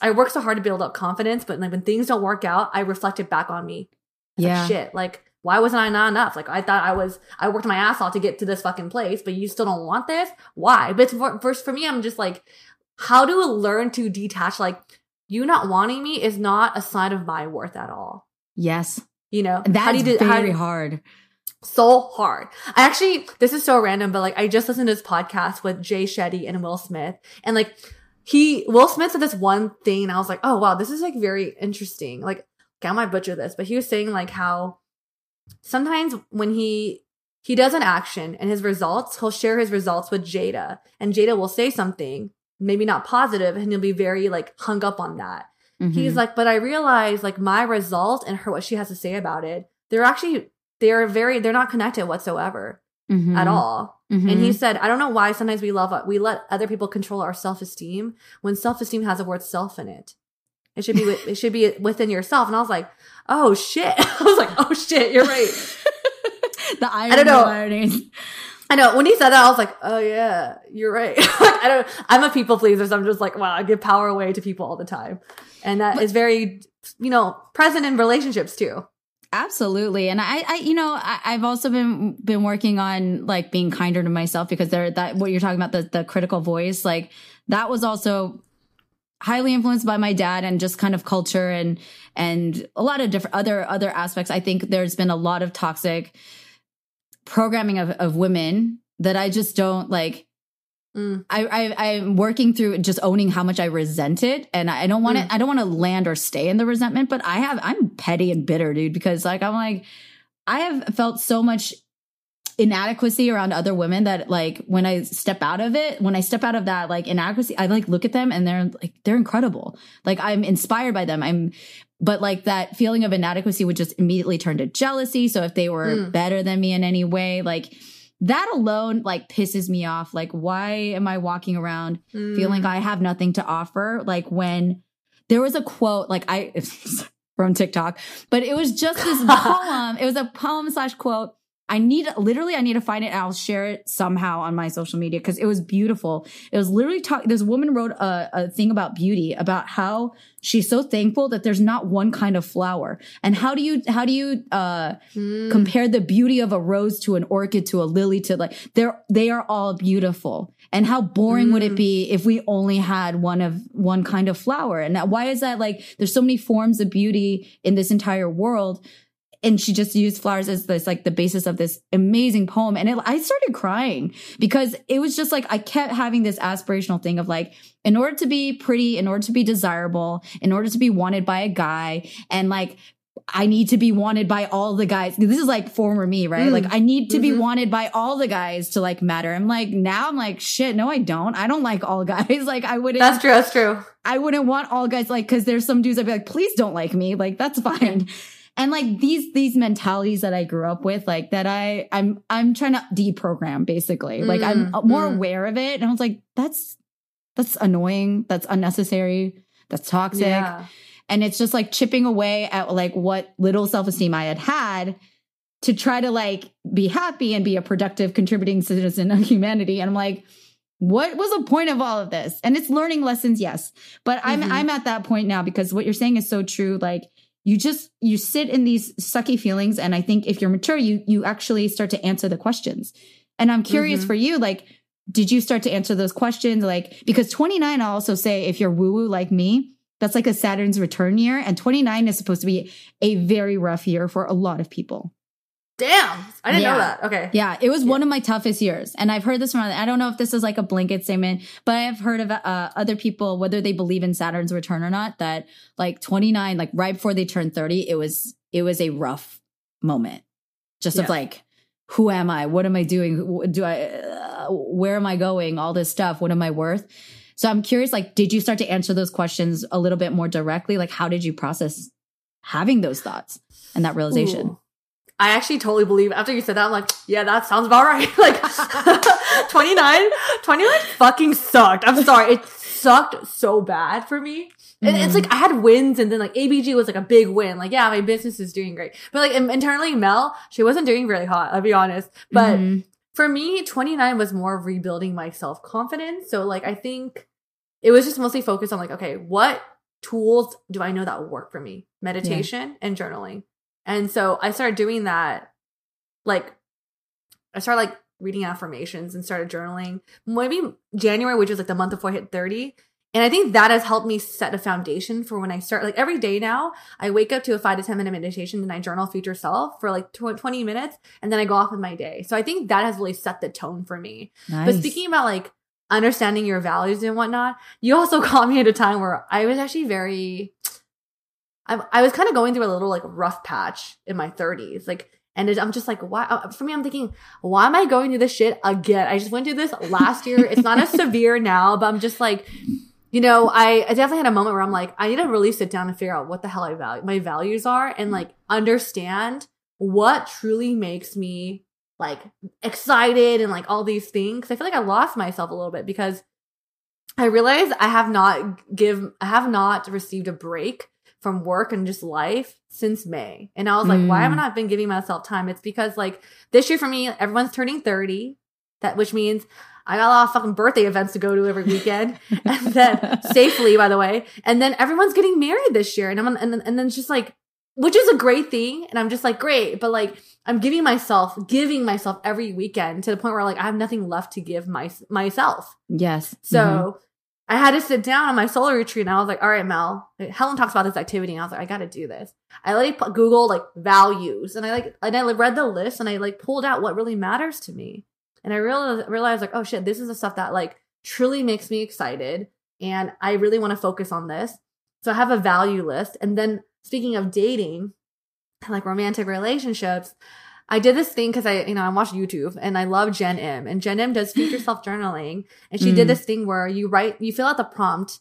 I work so hard to build up confidence, but like when things don't work out, I reflect it back on me. It's like, yeah. shit. Like, why wasn't I not enough? Like, I thought I was, I worked my ass off to get to this fucking place, but you still don't want this? Why? But for, first, for me, I'm just like, how do I learn to detach? Like, you not wanting me is not a sign of my worth at all. Yes. You know? And How do that's you do- how- very hard. So hard. I actually, this is so random, but like, I just listened to this podcast with Jay Shetty and Will Smith, and like, he, Will Smith said this one thing, and I was like, oh wow, this is like very interesting. Like, okay, I might butcher this, but he was saying like how sometimes when he, he does an action and his results, he'll share his results with Jada, and Jada will say something, maybe not positive, and he'll be very like hung up on that. He's Mhm. like, but I realize like my result and her what she has to say about it, they're actually they're very they're not connected whatsoever Mhm. at all. Mhm. And he said, I don't know why sometimes we love we let other people control our self esteem when self esteem has the word self in it. It should be it should be within yourself. And I was like, oh shit. I was like, oh shit, you're right. the irony. i don't know. ironies. I know when he said that, I was like, oh yeah, you're right. I don't. I'm a people pleaser, so I'm just like, wow, I give power away to people all the time, and that is very, you know, present in relationships too. Absolutely. And I, I you know, I, I've also been been working on like being kinder to myself because there that what you're talking about, the the critical voice, like that was also highly influenced by my dad and just kind of culture and and a lot of different other other aspects. I think there's been a lot of toxic programming of, of women that I just don't like Mm. I, I I'm working through just owning how much I resent it, and I don't want Mm. to. I don't want to land or stay in the resentment, but I have. I'm petty and bitter, dude, because like I'm like I have felt so much inadequacy around other women that like when I step out of it, when I step out of that like inadequacy, I like look at them and they're like they're incredible. Like I'm inspired by them. I'm but like that feeling of inadequacy would just immediately turn to jealousy. So if they were Mm. better than me in any way, like that alone like pisses me off. Like why am I walking around Mm. feeling I have nothing to offer? Like when there was a quote, like I from TikTok, but it was just this poem. It was a poem slash quote. I need literally, I need to find it. and I'll share it somehow on my social media because it was beautiful. It was literally talk. This woman wrote a, a thing about beauty, about how she's so thankful that there's not one kind of flower, and how do you how do you uh, Mm. compare the beauty of a rose to an orchid to a lily to like they're they are all beautiful and how boring would it Mm. be if we only had one of one kind of flower and that, why is that like there's so many forms of beauty in this entire world and she just used flowers as this like the basis of this amazing poem and it, i started crying because it was just like i kept having this aspirational thing of like in order to be pretty in order to be desirable in order to be wanted by a guy and like I need to be wanted by all the guys. This is like former me, right? Mm. Like I need to be Mhm. wanted by all the guys to like matter. I'm like now I'm like shit. No, I don't. I don't like all guys. Like I wouldn't. That's true. That's true. I wouldn't want all guys like because there's some dudes I'd be like, please don't like me. Like that's fine. And like these these mentalities that I grew up with, like that I I'm I'm trying to deprogram basically. like I'm Mm, more mm. aware of it, and I was like, that's that's annoying. That's unnecessary. That's toxic Yeah. and it's just like chipping away at like what little self-esteem i had had to try to like be happy and be a productive contributing citizen of humanity and i'm like what was the point of all of this and it's learning lessons yes but i'm Mhm. i'm at that point now because what you're saying is so true like you just you sit in these sucky feelings and i think if you're mature you you actually start to answer the questions and i'm curious Mhm. for you like did you start to answer those questions like because 29 i'll also say if you're woo woo like me that's like a Saturn's return year. And 29 is supposed to be a very rough year for a lot of people. Damn. I didn't Yeah. know that. Okay. Yeah, it was one of my toughest years. And I've heard this from, I don't know if this is like a blanket statement, but I've heard of uh, other people, whether they believe in Saturn's return or not, that like 29, like right before they turned 30, it was, it was a rough moment just of like, who am I? What am I doing? Do I, uh, where am I going? All this stuff. What am I worth? So I'm curious, like, did you start to answer those questions a little bit more directly? Like, how did you process having those thoughts and that realization? Ooh. I actually totally believe after you said that, I'm like, yeah, that sounds about right. like 29, 29 fucking sucked. I'm sorry. It sucked so bad for me. And It's like I had wins and then like ABG was like a big win. Like, yeah, my business is doing great. But like internally, Mel, she wasn't doing really hot, I'll be honest. But Mhm. for me, 29 was more rebuilding my self confidence. So, like, I think it was just mostly focused on, like, okay, what tools do I know that work for me? Meditation and journaling. And so I started doing that. Like, I started like reading affirmations and started journaling. Maybe January, which was like the month before I hit 30. And I think that has helped me set a foundation for when I start. Like every day now, I wake up to a five to 10 minute meditation and I journal future self for like tw- 20 minutes and then I go off with my day. So I think that has really set the tone for me. Nice. But speaking about like understanding your values and whatnot, you also caught me at a time where I was actually very, I, I was kind of going through a little like rough patch in my 30s. Like, and I'm just like, why? uh, For me, I'm thinking, why am I going through this shit again? I just went through this last year. It's not as severe now, but I'm just like, you know, I, I definitely had a moment where I'm like, I need to really sit down and figure out what the hell I value, my values are and like understand what truly makes me like excited and like all these things. I feel like I lost myself a little bit because I realized I have not give I have not received a break from work and just life since May. And I was like, why have I Mm. not been giving myself time? It's because like this year for me, everyone's turning 30. That which means I got a lot of fucking birthday events to go to every weekend. and then safely, by the way. And then everyone's getting married this year. And I'm and then and then it's just like which is a great thing. And I'm just like, great. But like I'm giving myself, giving myself every weekend to the point where like I have nothing left to give my myself. yes. So Mhm. I had to sit down on my solar retreat and I was like, all right, Mel, Helen talks about this activity. And I was like, I got to do this. I like Google like values and I like, and I read the list and I like pulled out what really matters to me. And I realized, realized like, oh shit, this is the stuff that like truly makes me excited. And I really want to focus on this. So I have a value list. And then speaking of dating, and like romantic relationships, I did this thing because I, you know, I watched YouTube and I love Jenn Im. And Jenn Im does future self journaling, and she did Mm. this thing where you write, you fill out the prompt,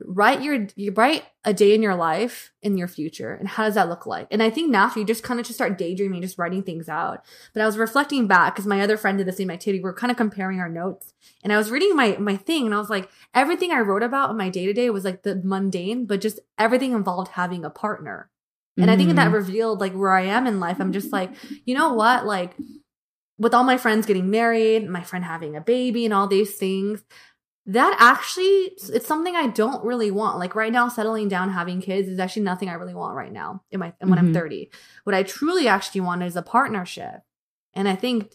write your, you write a day in your life in your future, and how does that look like? And I think naturally you just kind of just start daydreaming, just writing things out. But I was reflecting back because my other friend did the same activity. We are kind of comparing our notes, and I was reading my my thing, and I was like, everything I wrote about in my day to day was like the mundane, but just everything involved having a partner. And I think that Mhm. revealed like where I am in life. I'm just like, you know what? Like with all my friends getting married, my friend having a baby and all these things, that actually it's something I don't really want. Like right now, settling down, having kids is actually nothing I really want right now in my when I'm Mhm. 30. What I truly actually want is a partnership. And I think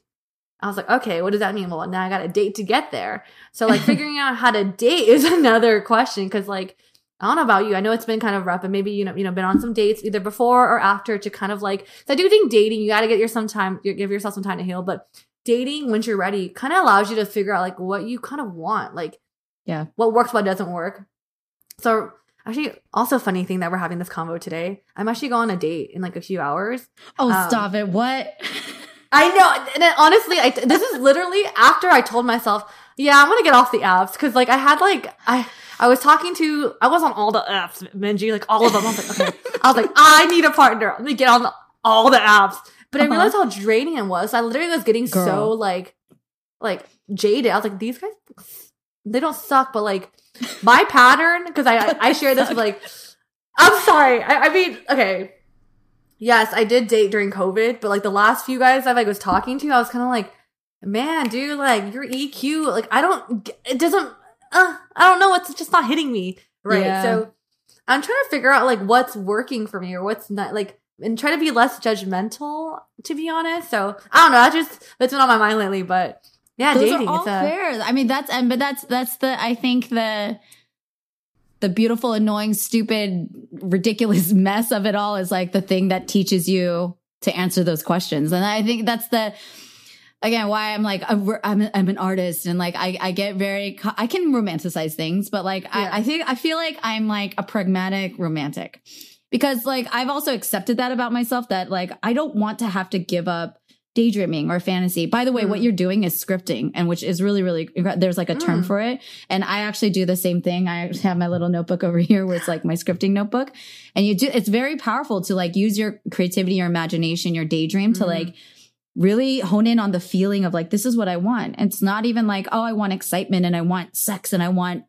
I was like, okay, what does that mean? Well, now I got a date to get there. So like figuring out how to date is another question because like I don't know about you. I know it's been kind of rough, but maybe you know, you know, been on some dates either before or after to kind of like. So I do think dating, you got to get your some time, give yourself some time to heal. But dating, once you're ready, kind of allows you to figure out like what you kind of want, like Yeah. what works, what doesn't work. So actually, also funny thing that we're having this convo today. I'm actually going on a date in like a few hours. Oh, Um, stop it. What? I know. And honestly, I, this is literally after I told myself, yeah, I'm gonna get off the apps because like I had like I I was talking to I was on all the apps, Minji, like all of them. I was like, okay, I was like, I need a partner. Let me get on the, all the apps. But I Uh-huh. realized how draining it was. I literally was getting so like like jaded. I was like, these guys, they don't suck, but like my pattern because I I, I share this with like. I'm sorry. I, I mean, okay. Yes, I did date during COVID, but like the last few guys I like was talking to, I was kind of like, man, dude, like your EQ, like I don't, it doesn't, uh, I don't know, it's just not hitting me right. Yeah. So I'm trying to figure out like what's working for me or what's not, like, and try to be less judgmental, to be honest. So I don't know. I just that's been on my mind lately, but yeah, Those dating. are all it's a fair. I mean, that's and but that's that's the I think the the beautiful, annoying, stupid, ridiculous mess of it all is like the thing that teaches you to answer those questions. And I think that's the again why I'm like I'm I'm, I'm an artist and like I I get very I can romanticize things, but like Yeah. I, I think I feel like I'm like a pragmatic romantic because like I've also accepted that about myself that like I don't want to have to give up daydreaming or fantasy. By the way, what Mm. you're doing is scripting and which is really really there's like a term Mm. for it and I actually do the same thing. I have my little notebook over here where it's like my scripting notebook and you do it's very powerful to like use your creativity, your imagination, your daydream to Mhm. like really hone in on the feeling of like this is what I want. It's not even like, oh, I want excitement and I want sex and I want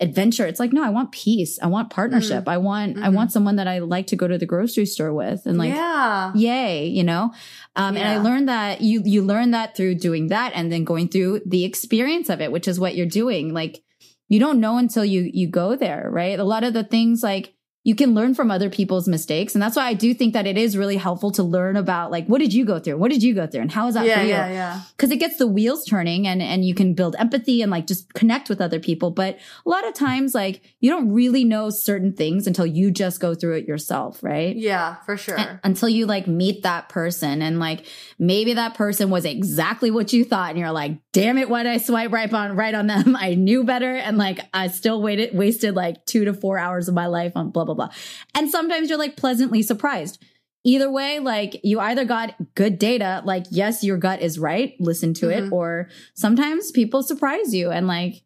adventure. It's like, no, I want peace. I want partnership. I want I Mhm. want someone that I like to go to the grocery store with and like yeah. yay, you know? Um, and I learned that you, you learn that through doing that and then going through the experience of it, which is what you're doing. Like you don't know until you, you go there, right? A lot of the things like you can learn from other people's mistakes. And that's why I do think that it is really helpful to learn about like, what did you go through? What did you go through? And how is that Yeah, for you? yeah, yeah. because it gets the wheels turning and and you can build empathy and like just connect with other people but a lot of times like you don't really know certain things until you just go through it yourself right Yeah, for sure. Un- until you like meet that person and like maybe that person was exactly what you thought and you're like damn it why did i swipe right on right on them i knew better and like i still waited wasted like two to four hours of my life on blah blah blah and sometimes you're like pleasantly surprised. Either way like you either got good data like yes your gut is right listen to it Mhm. or sometimes people surprise you and like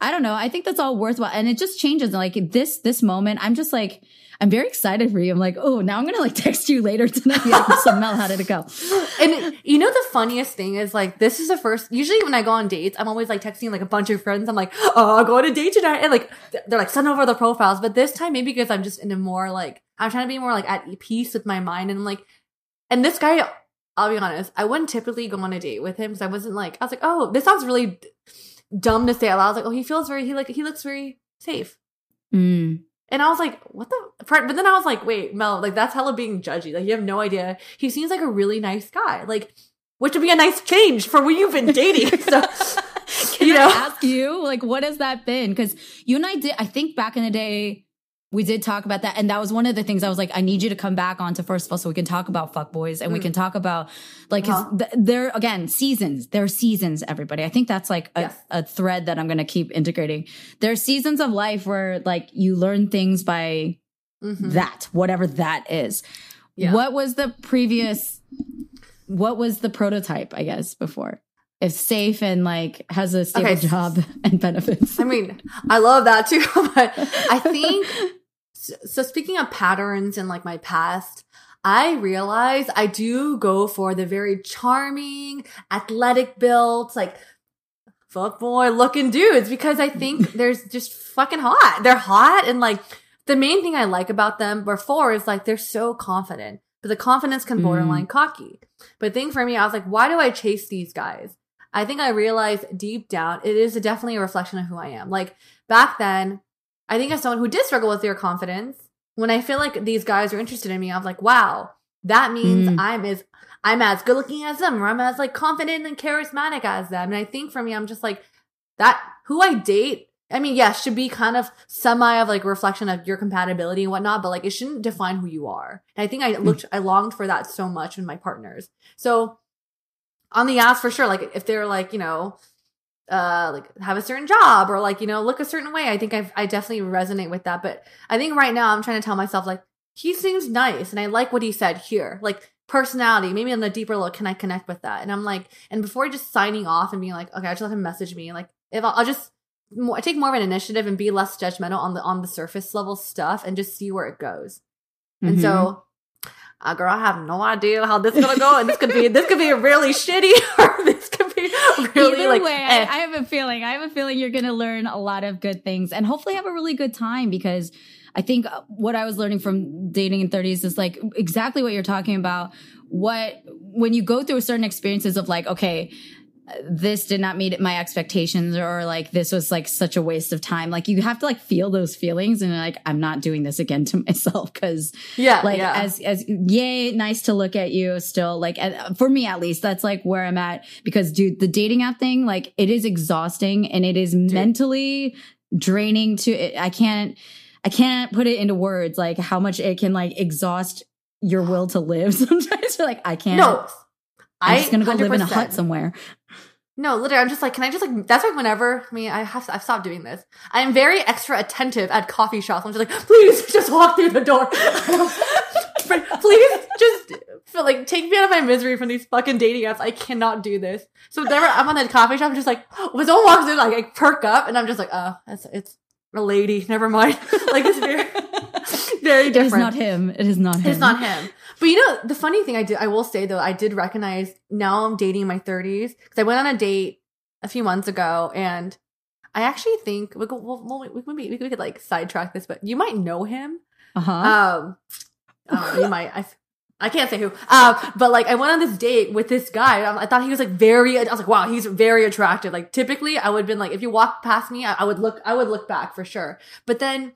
i don't know. I think that's all worthwhile. And it just changes like this this moment i'm just like i'm very excited for you. I'm like oh now i'm gonna like text you later tonight. So mel how did it go. And you know the funniest thing is like this is the first usually when i go on dates i'm always like texting like a bunch of friends. I'm like oh i'll go on a date tonight. And like they're like send over the profiles. But this time maybe because i'm just in a more like i'm trying to be more like at peace with my mind. And like and this guy i'll be honest i wouldn't typically go on a date with him because i wasn't like i was like oh this sounds really dumb to say out loud. I was like oh he feels very he like he looks very safe. Mm. And I was like, what the? But then I was like, wait, Mel, like that's hella being judgy. Like you have no idea. He seems like a really nice guy. Like, which would be a nice change for what you've been dating. So, Can you I know, ask you, like, what has that been? Because you and I did, I think back in the day, we did talk about that. And that was one of the things I was like, I need you to come back onto First of All so we can talk about fuckboys and we Mm. can talk about, like, Uh-huh. th- there, again, seasons. There are seasons, everybody. I think that's like a, Yes. a thread that I'm going to keep integrating. There are seasons of life where, like, you learn things by Mhm. that, whatever that is. Yeah. What was the previous, what was the prototype, I guess, before? If safe and like has a stable Okay. job and benefits. I mean, I love that too. But I think so, so. Speaking of patterns in like my past, I realize I do go for the very charming, athletic built, like fuck boy looking dudes because I think there's just fucking hot. They're hot and like the main thing I like about them before is like they're so confident, but the confidence can borderline Mm. cocky. But thing for me, I was like, why do I chase these guys? I think I realized deep down it is definitely a reflection of who I am. Like back then, I think as someone who did struggle with their confidence, when I feel like these guys are interested in me, I'm like, wow, that means Mm. I'm as I'm as good looking as them, or I'm as like confident and charismatic as them. And I think for me, I'm just like that who I date. I mean, yes, should be kind of semi of like reflection of your compatibility and whatnot, but like it shouldn't define who you are. And I think I looked, I longed for that so much in my partners. So on the ass for sure, like if they're like, you know, uh, like have a certain job or like, you know, look a certain way, I think I I definitely resonate with that. But I think right now I'm trying to tell myself like, he seems nice and I like what he said here. Like personality, maybe on a deeper level, can I connect with that? And I'm like, and before just signing off and being like, okay, I just let him message me. Like if I'll, I'll just more, take more of an initiative and be less judgmental on the on the surface level stuff and just see where it goes. And Mhm. so, uh, girl, I have no idea how this is gonna go, and this could be this could be a really shitty, or this could be really Either like. way, eh. I, I have a feeling. I have a feeling you're going to learn a lot of good things and hopefully have a really good time because I think uh, what I was learning from dating in 30s is like exactly what you're talking about. What, when you go through certain experiences of like, okay, this did not meet my expectations or like this was like such a waste of time. Like you have to like feel those feelings and like, I'm not doing this again to myself because yeah, like yeah. as as yay nice to look at you still. Like and uh, for me at least that's like where i'm at because dude the dating app thing like it is exhausting and it is mentally draining to it. I can't i can't put it into words like how much it can like exhaust your will to live sometimes. You're like i can't. no, i'm just gonna go live in a hut somewhere No, literally, I'm just like, can I just like? That's like whenever. I mean, I have I've stopped doing this. I am very extra attentive at coffee shops. I'm just like, please, just walk through the door. please, just feel like take me out of my misery from these fucking dating apps. I cannot do this. So whenever I'm on the coffee shop, I'm just like, when someone walks in, like I perk up, and I'm just like, oh, it's it's a lady. Never mind. like it's very very different. is not him it is not him It's not him. But you know, the funny thing I did, I will say though, I did recognize now I'm dating in my 30s because I went on a date a few months ago and I actually think we could, well, we, we, we, we could like sidetrack this, but you might know him. uh-huh Um, I you might. I, I can't say who. Um, but like I went on this date with this guy. I, I thought he was like very. I was like, wow, he's very attractive. Like typically, I would have been like, if you walk past me, I, I would look. I would look back for sure. But then,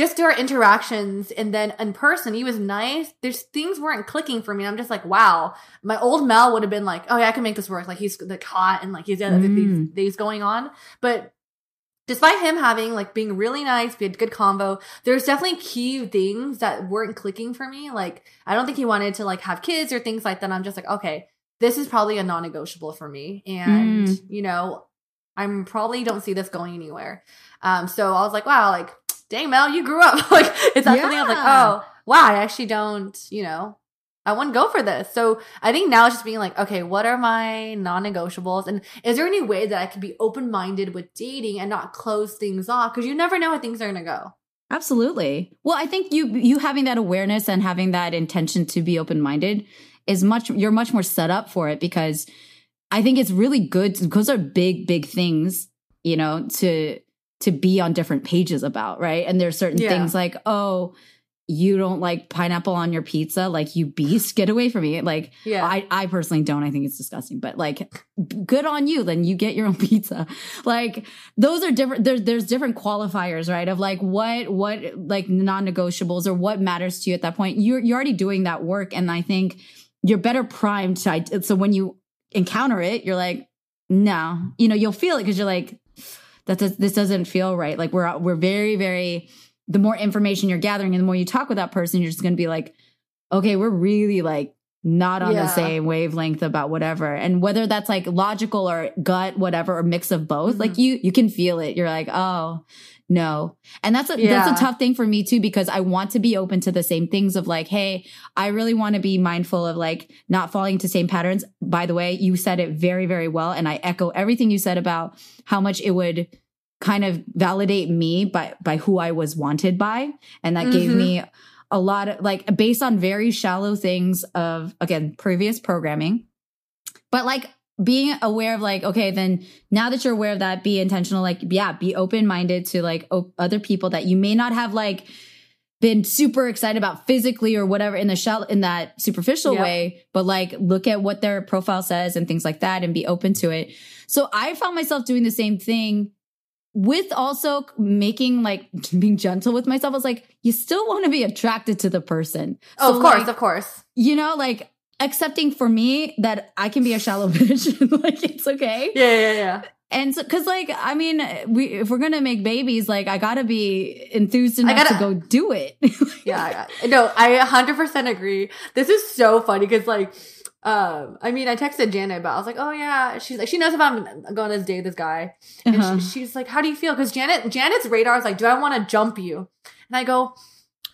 just through our interactions, and then in person, he was nice. There's things weren't clicking for me. I'm just like, wow. My old Mel would have been like, oh yeah, I can make this work. Like he's like hot and like he's got Mm. these things going on. But despite him having like being really nice, we had good convo. There's definitely key things that weren't clicking for me. Like I don't think he wanted to like have kids or things like that. I'm just like, okay, this is probably a non-negotiable for me, and Mm. you know, I'm probably don't see this going anywhere. Um, so I was like, wow, like dang Mel, you grew up. like it's not something I was like, oh wow, I actually don't, you know. I wouldn't go for this. So I think now it's just being like, okay, what are my non-negotiables? And is there any way that I could be open-minded with dating and not close things off? Because you never know how things are gonna go. Absolutely. Well, I think you you having that awareness and having that intention to be open-minded is much you're much more set up for it because I think it's really good those are big big things, you know, to to be on different pages about, right? And there's certain Yeah. things like, "Oh, you don't like pineapple on your pizza, like you beast, get away from me." Like Yeah. I, I personally don't. I think it's disgusting, but like, good on you. Then you get your own pizza. Like those are different. There's there's different qualifiers, right? Of like what what like non-negotiables or what matters to you at that point. You're you're already doing that work, and I think you're better primed to. So when you encounter it, you're like, no, you know, you'll feel it because you're like, that does, this doesn't feel right. Like we're we're very very. The more information you're gathering, and the more you talk with that person, you're just going to be like, okay, we're really like not on Yeah. the same wavelength about whatever. And whether that's like logical or gut, whatever, or mix of both, like Mm-hmm. you, you can feel it. You're like, oh, no. And that's a, Yeah. that's a tough thing for me too, because I want to be open to the same things of like, Hey, I really want to be mindful of like not falling into same patterns. By the way, you said it very, very well. And I echo everything you said about how much it would kind of validate me by, by who I was wanted by. And that gave Mhm. me a lot of like based on very shallow things of again previous programming but like being aware of like, okay, then now that you're aware of that, be intentional. Like, yeah, be open minded to like other people that you may not have like been super excited about physically or whatever in the shell in that superficial Yep. way, but like look at what their profile says and things like that and be open to it. So I found myself doing the same thing with also making like being gentle with myself. I was like, you still want to be attracted to the person. Oh, So, of course, like, of course. you know, like accepting for me that I can be a shallow bitch. like it's okay. Yeah, yeah, yeah. And so, cause like, I mean, we, if we're going to make babies, like I gotta be enthused enough gotta- to go do it. yeah, I- no, I 100% agree. This is so funny because, like, um, I mean, I texted Janet about. I was like, "Oh yeah," she's like, she knows if I'm going to date this guy, and Uh-huh. she, she's like, "How do you feel?" Because Janet, Janet's radar is like, "Do I want to jump you?" And I go,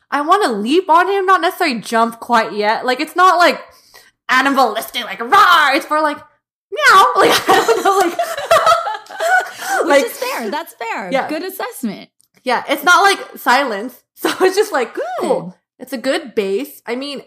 "I want to leap on him, not necessarily jump quite yet. Like, it's not like animalistic, like rah. It's for like meow. Like I don't know, like Which like is fair. That's fair. Yeah. Good assessment. yeah, it's not like silence. So it's just like Good. cool. It's a good base. I mean,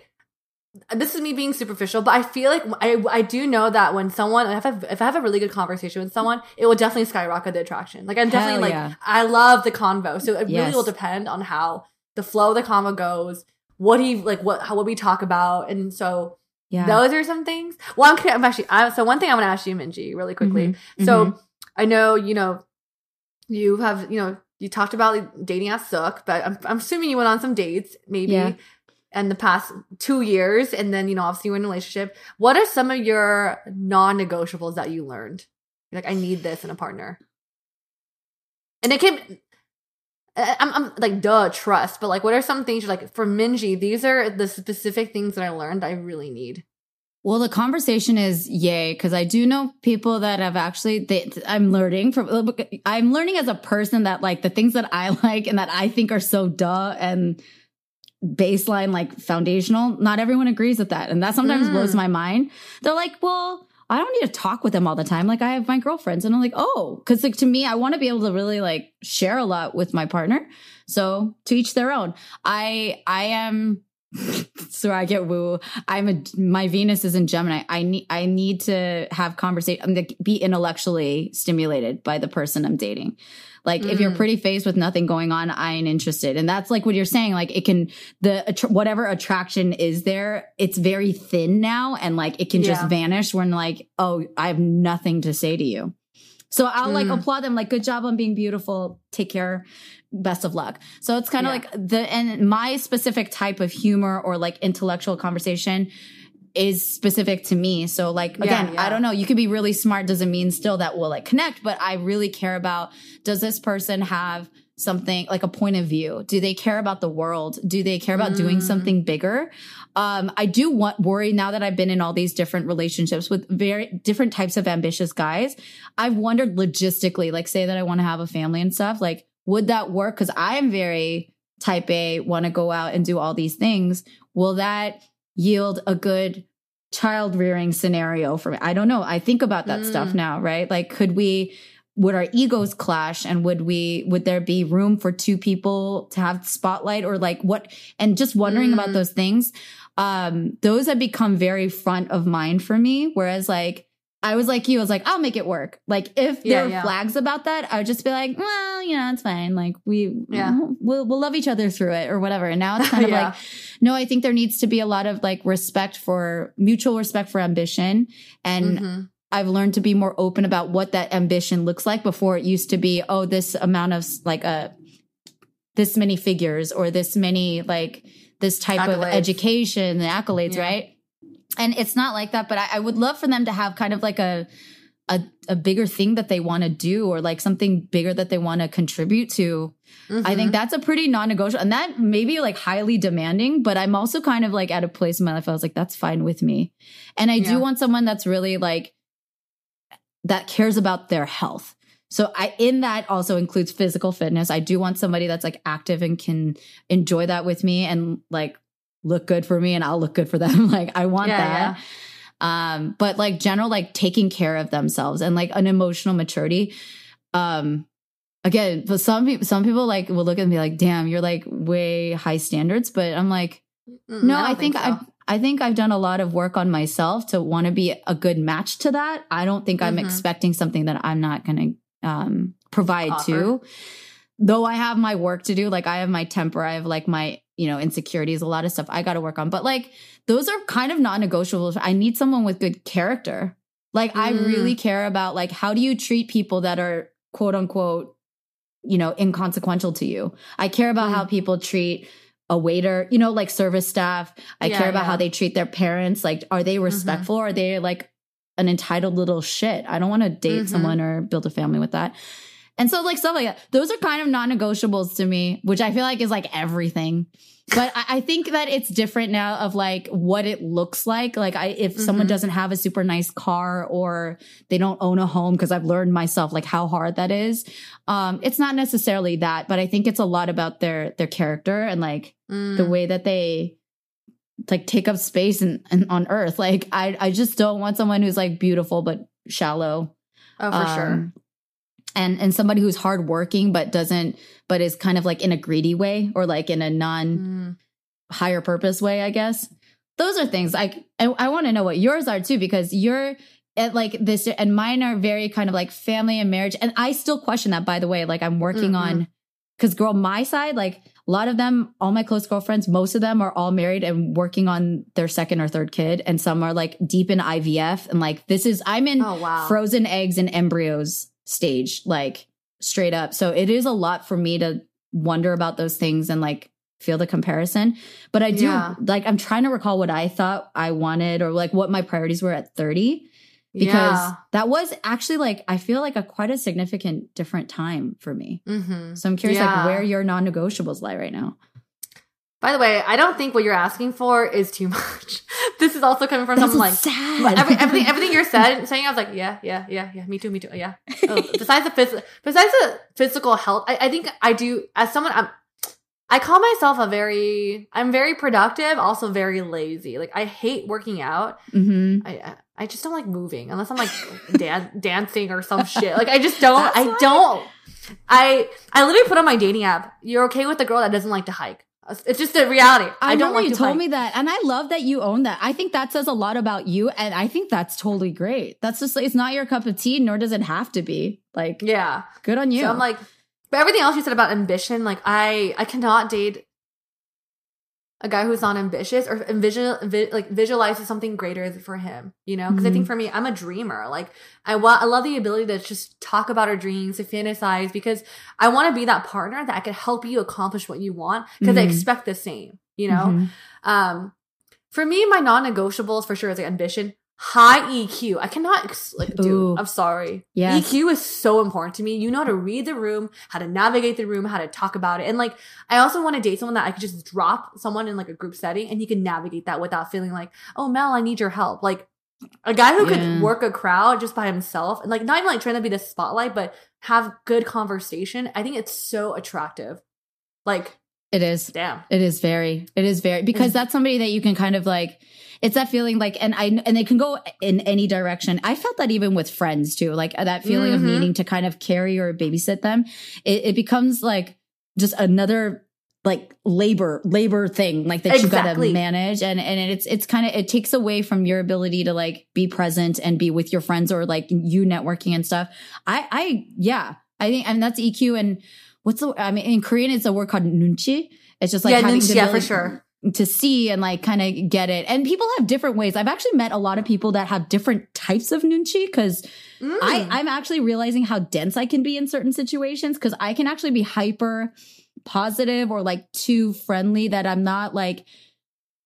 this is me being superficial, but I feel like I I do know that when someone if I have, if I have a really good conversation with someone, it will definitely skyrocket the attraction. Like I'm definitely Hell like yeah. I love the convo, so it really Yes. will depend on how the flow of the convo goes, what he like, what how what we talk about, and so Yeah. those are some things. Well, I'm, I'm actually I, so one thing I want to ask you, Minji, really quickly. Mhm. So I know you know you have you know you talked about dating at Sook, but I'm, I'm assuming you went on some dates maybe Yeah. in the past two years, and then you know obviously you were in a relationship. What are some of your non-negotiables that you learned? You're like I need this in a partner, and it can. I'm, I'm like duh trust, but like what are some things you're like for Minji? These are the specific things that I learned I really need. Well, the conversation is yay because I do know people that have actually. They, I'm learning from. I'm learning as a person that like the things that I like and that I think are so duh and baseline, like foundational. Not everyone agrees with that, and that sometimes Mm. blows my mind. They're like, "Well, I don't need to talk with them all the time. Like I have my girlfriends," and I'm like, "Oh," because like to me, I want to be able to really like share a lot with my partner. So to each their own. I I am so I get woo. I'm a my Venus is in Gemini. I need I need to have conversation. I'm to be intellectually stimulated by the person I'm dating. Like if you're Mm. pretty faced with nothing going on, I ain't interested. And that's like what you're saying. Like it can the whatever attraction is there, it's very thin now, and like it can just vanish when like oh I have nothing to say to you. So I'll like Mm. applaud them, like good job on being beautiful. Take care best of luck. So it's kind of Yeah. like the and my specific type of humor or like intellectual conversation is specific to me. So like again, yeah. I don't know, you could be really smart doesn't mean still that we'll like connect, but I really care about does this person have something like a point of view? Do they care about the world? Do they care about doing Mm. something bigger? Um, I do want worry now that I've been in all these different relationships with very different types of ambitious guys. I've wondered logistically, like say that I want to have a family and stuff, like would that work? Because I'm very type A, want to go out and do all these things. Will that yield a good child rearing scenario for me? I don't know. I think about that Mm. stuff now, right? Like, could we, would our egos clash and would we, would there be room for two people to have spotlight or like what, and just wondering about Mm. those things. Um, those have become very front of mind for me. Whereas like, I was like you, I was like, I'll make it work. Like if Yeah, there were yeah. flags about that, I would just be like, well, you know, it's fine. Like we, Yeah. we'll, we'll love each other through it or whatever. And now it's kind of Yeah. like, no, I think there needs to be a lot of like respect for mutual respect for ambition. And Mhm. I've learned to be more open about what that ambition looks like before it used to be, oh, this amount of like a, this many figures or this many like this type of education and accolades, Yeah. right? And it's not like that, but I, I would love for them to have kind of like a, a, a bigger thing that they want to do or like something bigger that they want to contribute to. I Mhm. think that's a pretty non-negotiable and that may be like highly demanding, but I'm also kind of like at a place in my life I was like, that's fine with me. And I Yeah. do want someone that's really like that cares about their health. So I in that also includes physical fitness. I do want somebody that's like active and can enjoy that with me and like look good for me and I'll look good for them. like I want Yeah, that. Um, but like general like taking care of themselves and like an emotional maturity. Um again, but some people some people like will look at me like, damn, you're like way high standards. But I'm like, Mm, no, don't I think, so. I I think I've done a lot of work on myself to want to be a good match to that. I don't think I'm Mhm. expecting something that I'm not going to um, provide Offer. to. Though I have my work to do, like I have my temper, I have like my, you know, insecurities, a lot of stuff I got to work on. But like those are kind of non negotiables. I need someone with good character. Like I Mm. really care about like how do you treat people that are quote unquote, you know, inconsequential to you. I care about Mm. how people treat a waiter, you know, like service staff. I Yeah, care about yeah. Mm-hmm. how they treat their parents. Like, are they respectful or are they like an entitled little shit? I don't want to date Mhm. someone or build a family with that. And so, like, stuff like that. Those are kind of non negotiables to me, which I feel like is like everything. But I, I think that it's different now of like what it looks like. Like, I, if someone Mhm. doesn't have a super nice car or they don't own a home, because I've learned myself like how hard that is. Um, it's not necessarily that, but I think it's a lot about their their character and like Mm. the way that they like take up space and, and on earth like i i just don't want someone who's like beautiful but shallow oh, for sure. And and somebody who's hardworking but doesn't but is kind of like in a greedy way or like in a non Mm. higher purpose way i guess those are things like i, I want to know what yours are too because you're at like this and mine are very kind of like family and marriage and i still question that by the way like i'm working Mhm. on because girl my side like a lot of them all my close girlfriends most of them are all married and working on their second or third kid and some are like deep in ivf and like this is i'm in Oh, wow. frozen eggs and embryos stage like straight up so it is a lot for me to wonder about those things and like feel the comparison but i do Yeah. like i'm trying to recall what i thought i wanted or like what my priorities were at 30 because yeah. that was actually like i feel like a quite a significant different time for me Mm-hmm. so i'm curious Yeah. like where your non-negotiables lie right now By the way, I don't think what you're asking for is too much. this is also coming from That's someone like sad. Every, everything, everything you're said, saying, I was like, yeah, yeah, yeah, yeah. Me too, me too. Yeah. Oh, besides the phys- besides the physical health, I, I think I do as someone. I'm, I call myself a very, I'm very productive, also very lazy. Like I hate working out. hmm I, I- just don't like moving unless I'm like dan- dancing or some shit. Like I just don't. That's I why- don't. I I literally put on my dating app. You're okay with the girl that doesn't like to hike. It's just the reality. I, I, don't like you to told me that, and I love that you own that. I think that says a lot about you, and I think that's totally great. That's just it's not your cup of tea, nor does it have to be. Like, Yeah. good on you. So I'm like, but everything else you said about ambition, like I, I cannot date a guy who's not ambitious or envision, vi- like visualizes something greater for him, you know? Because I Mm-hmm. think for me, I'm a dreamer. Like I want, I love the ability to just talk about our dreams, to fantasize, because I want to be that partner that can help you accomplish what you want. Because I Mhm. expect the same, you know? Mhm. Um, for me, my non-negotiables for sure is like ambition, high EQ. I cannot like, dude. Ooh. I'm sorry. Yes. EQ is so important to me. You know how to read the room, how to navigate the room, how to talk about it, and like I also want to date someone that I could just drop someone in like a group setting and he can navigate that without feeling like, oh Mel, I need your help. Like a guy who Yeah. could work a crowd just by himself and like not even like trying to be the spotlight, but have good conversation. I think it's so attractive. Like, It is. Yeah. It is very. It is very because Mm. that's somebody that you can kind of like. It's that feeling like, and I and they can go in any direction. I felt that even with friends too, like that feeling of Mhm. needing to kind of carry or babysit them. It, it becomes like just another like labor labor thing like that you got to manage and and it's it's kind of it takes away from your ability to like be present and be with your friends or like you networking and stuff i i yeah i think and that's eq and what's the i mean in korean it's a word called nunchi it's just like Yeah, having nunchi, yeah, for sure. to see and like kind of get it and people have different ways i've actually met a lot of people that have different types of nunchi because Mm. I, I'm actually realizing how dense I can be in certain situations because I can actually be hyper positive or like too friendly that I'm not like,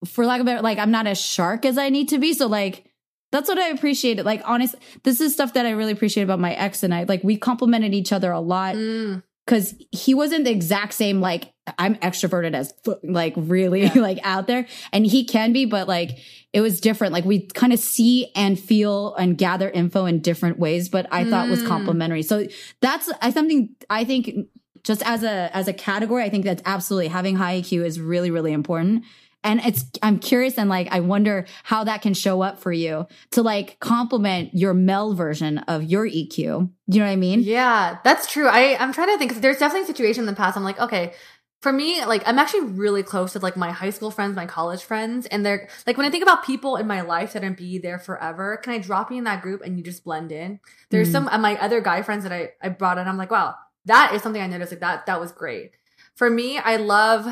for lack of a better, like I'm not as shark as I need to be. So like, that's what I appreciated. Like, honest, this is stuff that I really appreciate about my ex and I. Like, we complimented each other a lot Mm. Because he wasn't the exact same like i'm extroverted as like really Yeah. like out there and he can be but like it was different like we kind of see and feel and gather info in different ways but i thought was Mm. complimentary so that's something i think just as a as a category i think that's absolutely having high eq is really really important and it's i'm curious and like i wonder how that can show up for you to like complement your mel version of your eq you know what i mean Yeah, that's true. I I'm trying to think. There's definitely a situation in the past. I'm like, okay, for me, like I'm actually really close with like my high school friends, my college friends, and they're like when I think about people in my life that are be there forever, can I drop you in that group and you just blend in? There's Mm. some of my other guy friends that I I brought in. I'm like, wow, that is something I noticed. Like that that was great. For me, I love.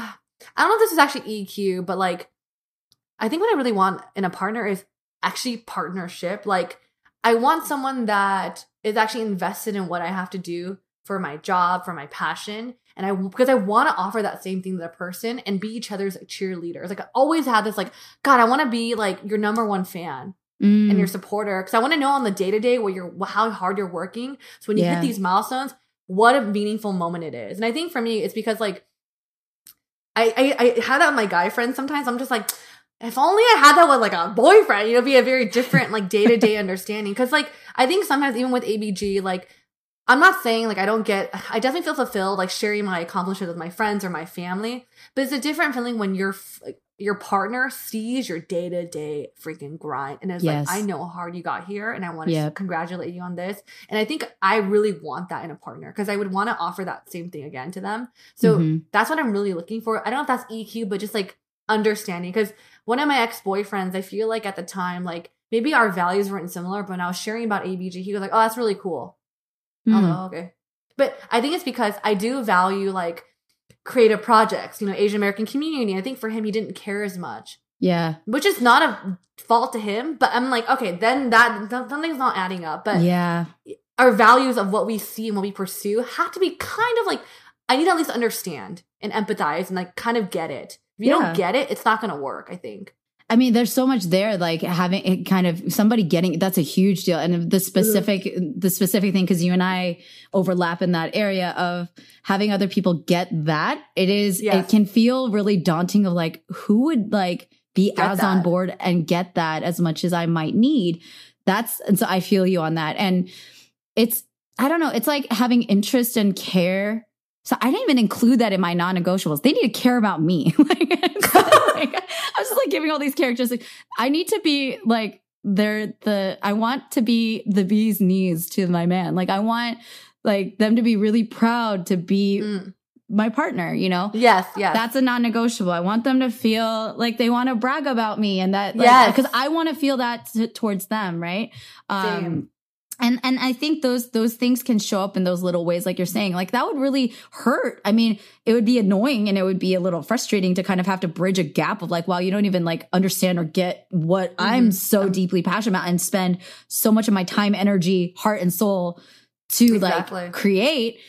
I don't know if this is actually EQ, but like, I think what I really want in a partner is actually partnership. Like, I want someone that is actually invested in what I have to do for my job, for my passion. And I, because I want to offer that same thing to the person and be each other's cheerleaders. Like, I always had this, like, God, I want to be like your number one fan Mm. and your supporter. Cause I want to know on the day to day where you're, how hard you're working. So when you Yeah. hit these milestones, what a meaningful moment it is. And I think for me, it's because like, I, I, I had that with my guy friends sometimes. I'm just like, if only I had that with like a boyfriend, you know, be a very different like day to day understanding. Cause like, I think sometimes even with ABG, like, I'm not saying like I don't get, I definitely feel fulfilled like sharing my accomplishments with my friends or my family, but it's a different feeling when your like, your partner sees your day to day freaking grind and is Yes. like, I know how hard you got here, and I want to Yep. congratulate you on this. And I think I really want that in a partner because I would want to offer that same thing again to them. So Mhm. that's what I'm really looking for. I don't know if that's EQ, but just like understanding. Because one of my ex boyfriends, I feel like at the time, like maybe our values weren't similar, but when I was sharing about ABG, he was like, "Oh, that's really cool." I was Mm. like, "Oh, okay. But I think it's because I do value like creative projects, you know, Asian American community. I think for him, he didn't care as much, Yeah. which is not a fault to him. But I'm like, okay, then that th- something's not adding up. But yeah. our values of what we see and what we pursue have to be kind of like I need to at least understand and empathize and like kind of get it. If you Yeah. don't get it, it's not going to work. I think. I mean, there's so much there, like having it kind of somebody getting that's a huge deal. And the specific, the specific thing, because you and I overlap in that area of having other people get that. It is, Yes. it can feel really daunting of like, who would like be Get as on board and get that as much as I might need. That's, and so I feel you on that. And it's, I don't know, it's like having interest and care. So I didn't even include that in my non-negotiables. They need to care about me. like, like, I was just like giving all these characteristics. I need to be like they're the I want to be the bee's knees to my man. Like I want like them to be really proud to be Mm. my partner, you know? Yes, yes. That's a non-negotiable. I want them to feel like they want to brag about me and that like, Yes. cuz I want to feel that t- towards them, right? Um, Same. And and I think those those things can show up in those little ways like you're saying. Like that would really hurt. I mean, it would be annoying and it would be a little frustrating to kind of have to bridge a gap of like, wow, you don't even like understand or get what I'm Mhm. so deeply passionate about and spend so much of my time, energy, heart and soul to Exactly. like create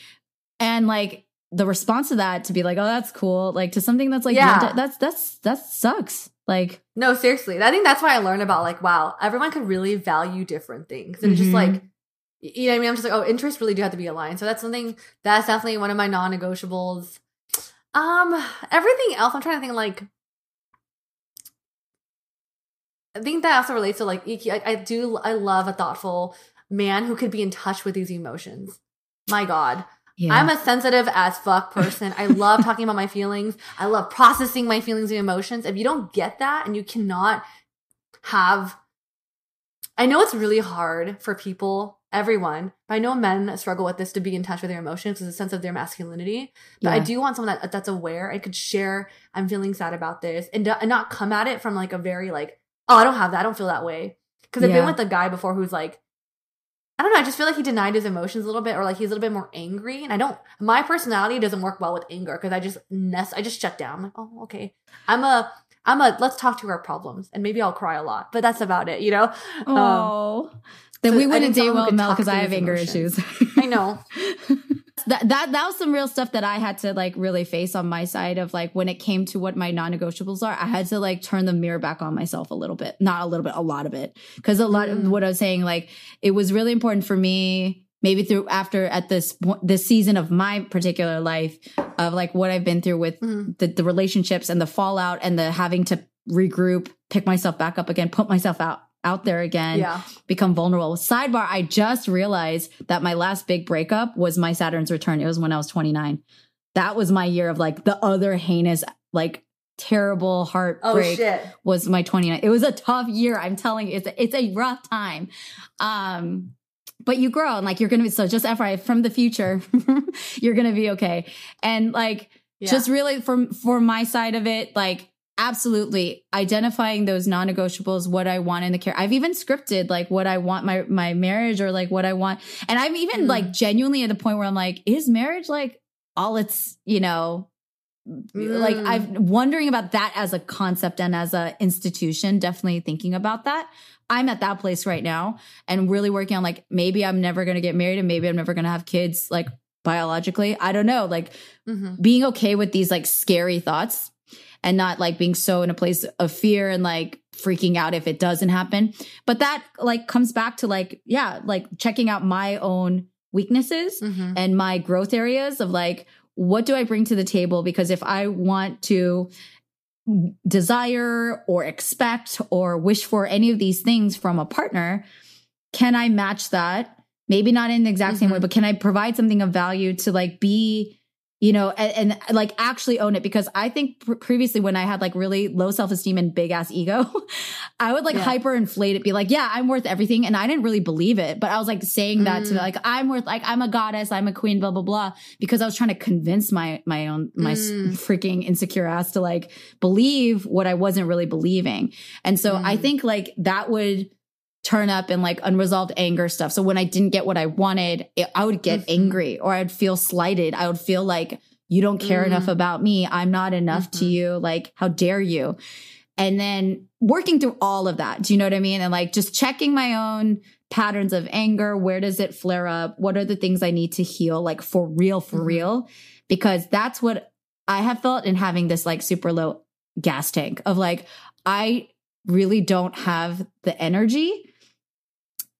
and like the response to that to be like, oh, that's cool. Like to something that's like, Yeah. that's, that's, that sucks. Like, no, seriously. I think that's why I learned about like, wow, everyone could really value different things. And it's just like, you know what I mean? I'm just like, oh, interests really do have to be aligned. So that's something that's definitely one of my non-negotiables. Um, everything else, I'm trying to think like, I think that also relates to like EQ. I, I do, I love a thoughtful man who could be in touch with these emotions. My God. Yeah. I'm a sensitive as fuck person. I love talking about my feelings. I love processing my feelings and emotions. If you don't get that and you cannot have, I know it's really hard for people, everyone, but I know men struggle with this to be in touch with their emotions as a sense of their masculinity. But I do want someone that that's aware. I could share, I'm feeling sad about this and, and not come at it from like a very like, oh, I don't have that. I don't feel that way. Cause I've Yeah. been with a guy before who's like, I don't know. I just feel like he denied his emotions a little bit, or like he's a little bit more angry. And I don't. My personality doesn't work well with anger because I just nest. I just shut down. I'm like, oh, okay. I'm a. I'm a. Let's talk to our problems, and maybe I'll cry a lot, but that's about it. You know. Um, Oh, then so we wouldn't date well, Mel, because I have anger emotions. issues. I know. that that that was some real stuff that I had to like really face on my side of like when it came to what my non-negotiables are. I had to like turn the mirror back on myself a little bit, not a little bit, a lot of it, because a lot of Mm. what I was saying, like it was really important for me. Maybe through after at this this season of my particular life of like what I've been through with Mhm. the, the relationships and the fallout and the having to regroup, pick myself back up again, put myself out out there again yeah. become vulnerable. Sidebar, I just realized that my last big breakup was my Saturn's return. It was when I was 29. That was my year of like the other heinous, like terrible Oh heartbreak shit. was my 29. It was a tough year. I'm telling you, it's a, it's a rough time. Um, but you grow and like you're gonna be so just FYI from the future, you're gonna be okay. And like Yeah. just really from for my side of it like absolutely identifying those non-negotiables what i want in the care i've even scripted like what i want my my marriage or like what i want and i'm even Mm. like genuinely at the point where i'm like is marriage like all it's you know like Mm. i'm wondering about that as a concept and as a institution definitely thinking about that i'm at that place right now and really working on like maybe i'm never going to get married and maybe i'm never going to have kids like biologically i don't know like Mhm. being okay with these like scary thoughts and not like being so in a place of fear and like freaking out if it doesn't happen. But that like comes back to like, yeah, like checking out my own weaknesses Mhm. and my growth areas of like, what do I bring to the table? Because if I want to desire or expect or wish for any of these things from a partner, can I match that? Maybe not in the exact same way, Mhm. but can I provide something of value to like be you know, and, and like actually own it because I think pr- previously when I had like really low self esteem and big ass ego, I would like Yeah. hyper inflate it, be like, yeah, I'm worth everything. And I didn't really believe it, but I was like saying that to Mm. like, I'm worth, like, I'm a goddess, I'm a queen, blah, blah, blah, because I was trying to convince my, my own, my Mm. freaking insecure ass to like believe what I wasn't really believing. And so I Mm. think like that would, turn up and like unresolved anger stuff. So when I didn't get what I wanted, it, I would get Mhm. angry or I'd feel slighted. I would feel like you don't care Mm. enough about me. I'm not enough to Mhm. you. Like, how dare you? And then working through all of that. Do you know what I mean? And like just checking my own patterns of anger. Where does it flare up? What are the things I need to heal? Like for real, for Mhm. real. Because that's what I have felt in having this like super low gas tank of like, I really don't have the energy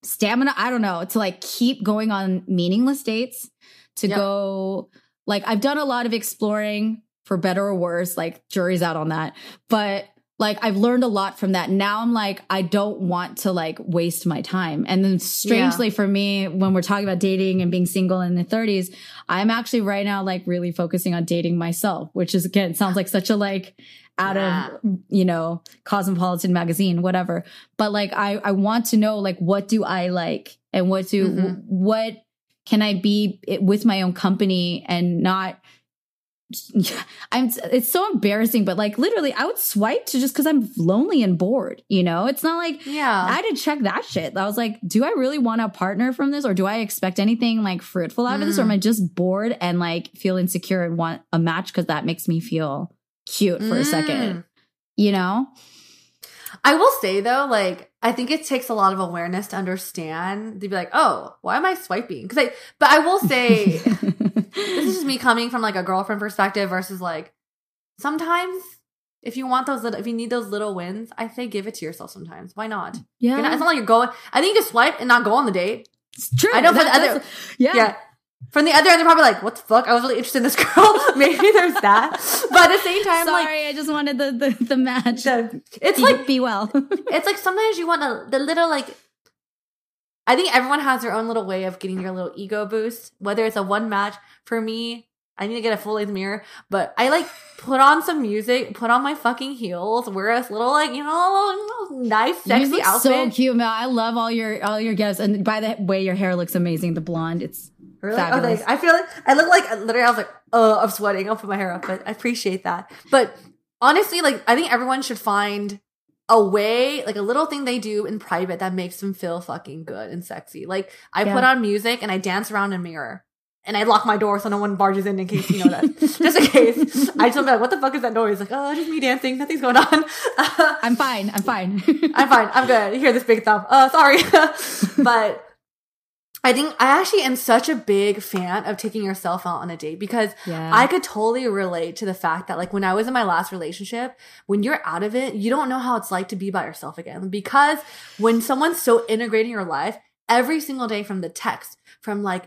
stamina i don't know to like keep going on meaningless dates to Yep. go like i've done a lot of exploring for better or worse like jury's out on that. But like i've learned a lot from that. Now i'm like i don't want to like waste my time. And then strangely for me when we're talking about dating and being single in the 30s i'm actually right now like really focusing on dating myself which is again sounds like such a like out Yeah. of you know cosmopolitan magazine whatever but like i i want to know like what do i like and what do Mhm. what can i be with my own company and not i'm it's so embarrassing but like literally i would swipe to just because i'm lonely and bored you know it's not like Yeah. I had to check that shit. I was like, do I really want a partner from this or do I expect anything like fruitful out of this or am Mm. I just bored and like feel insecure and want a match because that makes me feel cute for a second, Mm. you know? I will say though, like I think it takes a lot of awareness to understand to be like, oh, why am I swiping? Because I, but I will say, this is just me coming from like a girlfriend perspective versus like sometimes if you want those little, if you need those little wins, I say give it to yourself. Sometimes, why not? yeah. Not- it's not like you're going. I think you just swipe and not go on the date. it's true. I know the other- yeah. Yeah. From the other end, they're probably like, "What the fuck? I was really interested in this girl." Maybe there's that, but at the same time, like Sorry, I just wanted the, the, the match. the, it's be, like be well. it's like sometimes you want a, the little like i think everyone has their own little way of getting your little ego boost whether it's a one match for me i need to get a full length mirror but i like put on some music put on my fucking heels wear a little like you know nice sexy outfit so cute, Mel. I love all your all your gifts, and by the way, your hair looks amazing. The blonde, it's Really? Fabulous. Oh. I feel like I look like literally. I was like, oh, I'm sweating. I'll put my hair up, but I appreciate that. But honestly, like I think everyone should find a way, like a little thing they do in private that makes them feel fucking good and sexy. Like I Yeah. put on music and I dance around in a mirror. And I lock my door so no one barges in in case you know that. just in case. I just be like, what the fuck is that noise? Like, oh, just me dancing. Nothing's going on. I'm fine. I'm fine. I'm fine. I'm good. You hear this big thump. Uh, sorry. but I think I actually am such a big fan of taking yourself out on a date because Yeah. I could totally relate to the fact that like when I was in my last relationship, when you're out of it, you don't know how it's like to be by yourself again. Because when someone's so integrated in your life, every single day from the text, from like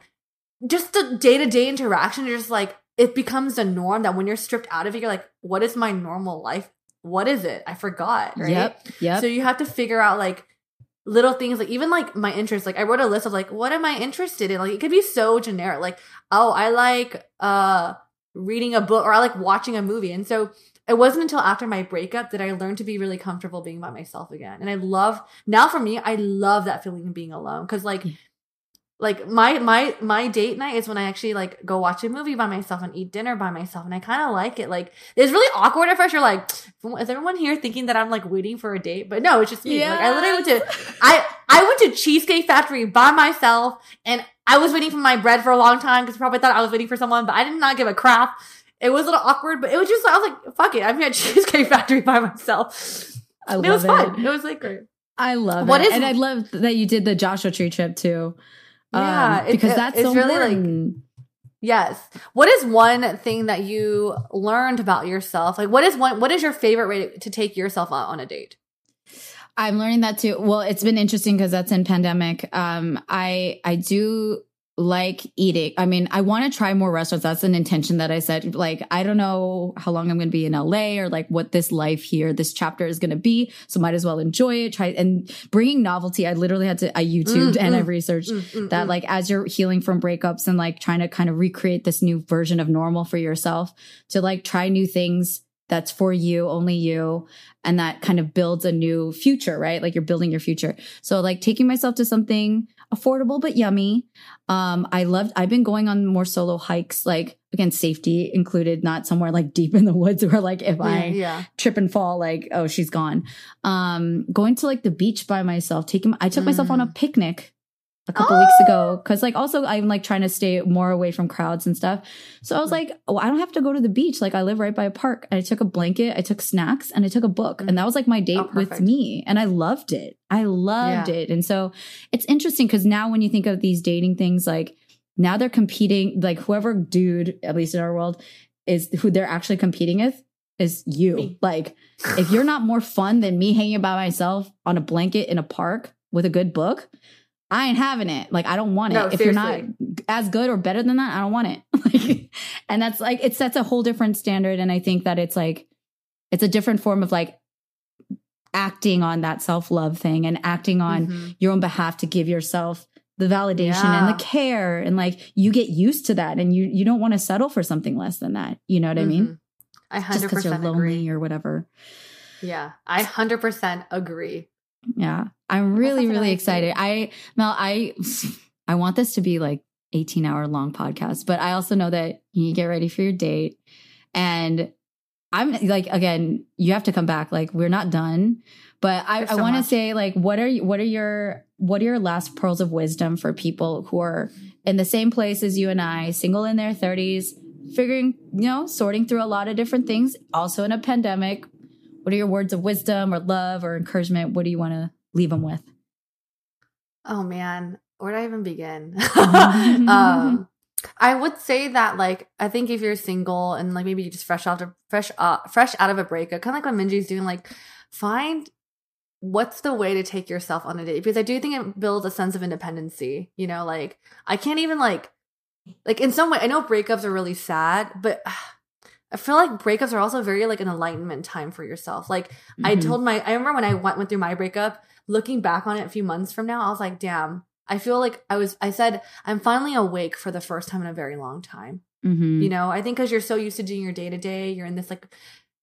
just the day to day interaction, you're just like, it becomes the norm that when you're stripped out of it, you're like, what is my normal life? What is it? I forgot. Right. Yep. Yep. So you have to figure out like little things, like even like my interests. Like I wrote a list of like what am I interested in? Like it could be so generic. Like oh, I like uh reading a book or I like watching a movie. And so it wasn't until after my breakup that I learned to be really comfortable being by myself again. And I love now for me, I love that feeling of being alone because like. Like my my my date night is when I actually like go watch a movie by myself and eat dinner by myself, and I kind of like it. Like it's really awkward at first. You're like, is everyone here thinking that I'm like waiting for a date? But no, it's just me. Like I literally went to I I went to Cheesecake Factory by myself, and I was waiting for my bread for a long time because probably thought I was waiting for someone, but I did not give a crap. It was a little awkward, but it was just I was like, fuck it, I'm here at Cheesecake Factory by myself. I it was love fun. It was like great. I love What it. is- and I love that you did the Joshua Tree trip too. Um, Yeah, it- because it- that's it's so really, like. Yes. What is one thing that you learned about yourself? Like, what is one? What is your favorite way to, to take yourself out on a date? I'm learning that too. Well, it's been interesting because that's in pandemic. Um, I I do like eating. I mean, I want to try more restaurants. That's an intention that I said. Like, I don't know how long I'm going to be in LA or like what this life here, this chapter is going to be. So might as well enjoy it. Try and bringing novelty. I literally had to. I YouTubed Mm, and I mm, researched Mm, mm, that mm. like as you're healing from breakups and like trying to kind of recreate this new version of normal for yourself to like try new things that's for you only you and that kind of builds a new future right like you're building your future so like taking myself to something affordable but yummy um i loved i've been going on more solo hikes like again safety included not somewhere like deep in the woods where like if yeah, i yeah. trip and fall like oh she's gone um going to like the beach by myself taking i took myself on a Mm. picnic a couple weeks ago oh. because like also i'm like trying to stay more away from crowds and stuff. So i was like oh i don't have to go to the beach. Like i live right by a park. And i took a blanket i took snacks and i took a book. Mm. And that was like my date Oh, with me. And i loved it. I loved Yeah. it. And so it's interesting because now when you think of these dating things like now they're competing like whoever dude at least in our world is who they're actually competing with is you. Me. like if you're not more fun than me hanging by myself on a blanket in a park with a good book, I ain't having it. Like I don't want it. No, if you're not as good or better than that, I don't want it. Like, and that's like it sets a whole different standard. And I think that it's like it's a different form of like acting on that self love thing and acting on Mhm. your own behalf to give yourself the validation Yeah. and the care and like you get used to that and you you don't want to settle for something less than that. You know what I mean? I Just hundred because you're lonely agree. or whatever. Yeah, I hundred percent agree. Yeah. I'm really, really excited. I Mel, I I want this to be like 18 hour long podcast, but I also know that you get ready for your date. And I'm like, again, you have to come back. Like, we're not done. But I, There's I so want to say, like, what are you, what are your what are your last pearls of wisdom for people who are in the same place as you and I, single in their 30s, figuring, you know, sorting through a lot of different things, also in a pandemic. What are your words of wisdom or love or encouragement? What do you want to leave them with? Oh man, where do I even begin? um, I would say that like I think if you're single and like maybe you just fresh out of fresh uh, fresh out of a breakup, kind of like what Minji's doing, like find what's the way to take yourself on a date because I do think it builds a sense of independency. You know, like I can't even like like in some way I know breakups are really sad, but I feel like breakups are also very like an enlightenment time for yourself. Like I Mhm. told my I remember when I went went through my breakup, looking back on it a few months from now, I was like, damn, I feel like I was I said I'm finally awake for the first time in a very long time. Mhm. You know, I think because you're so used to doing your day to day, you're in this like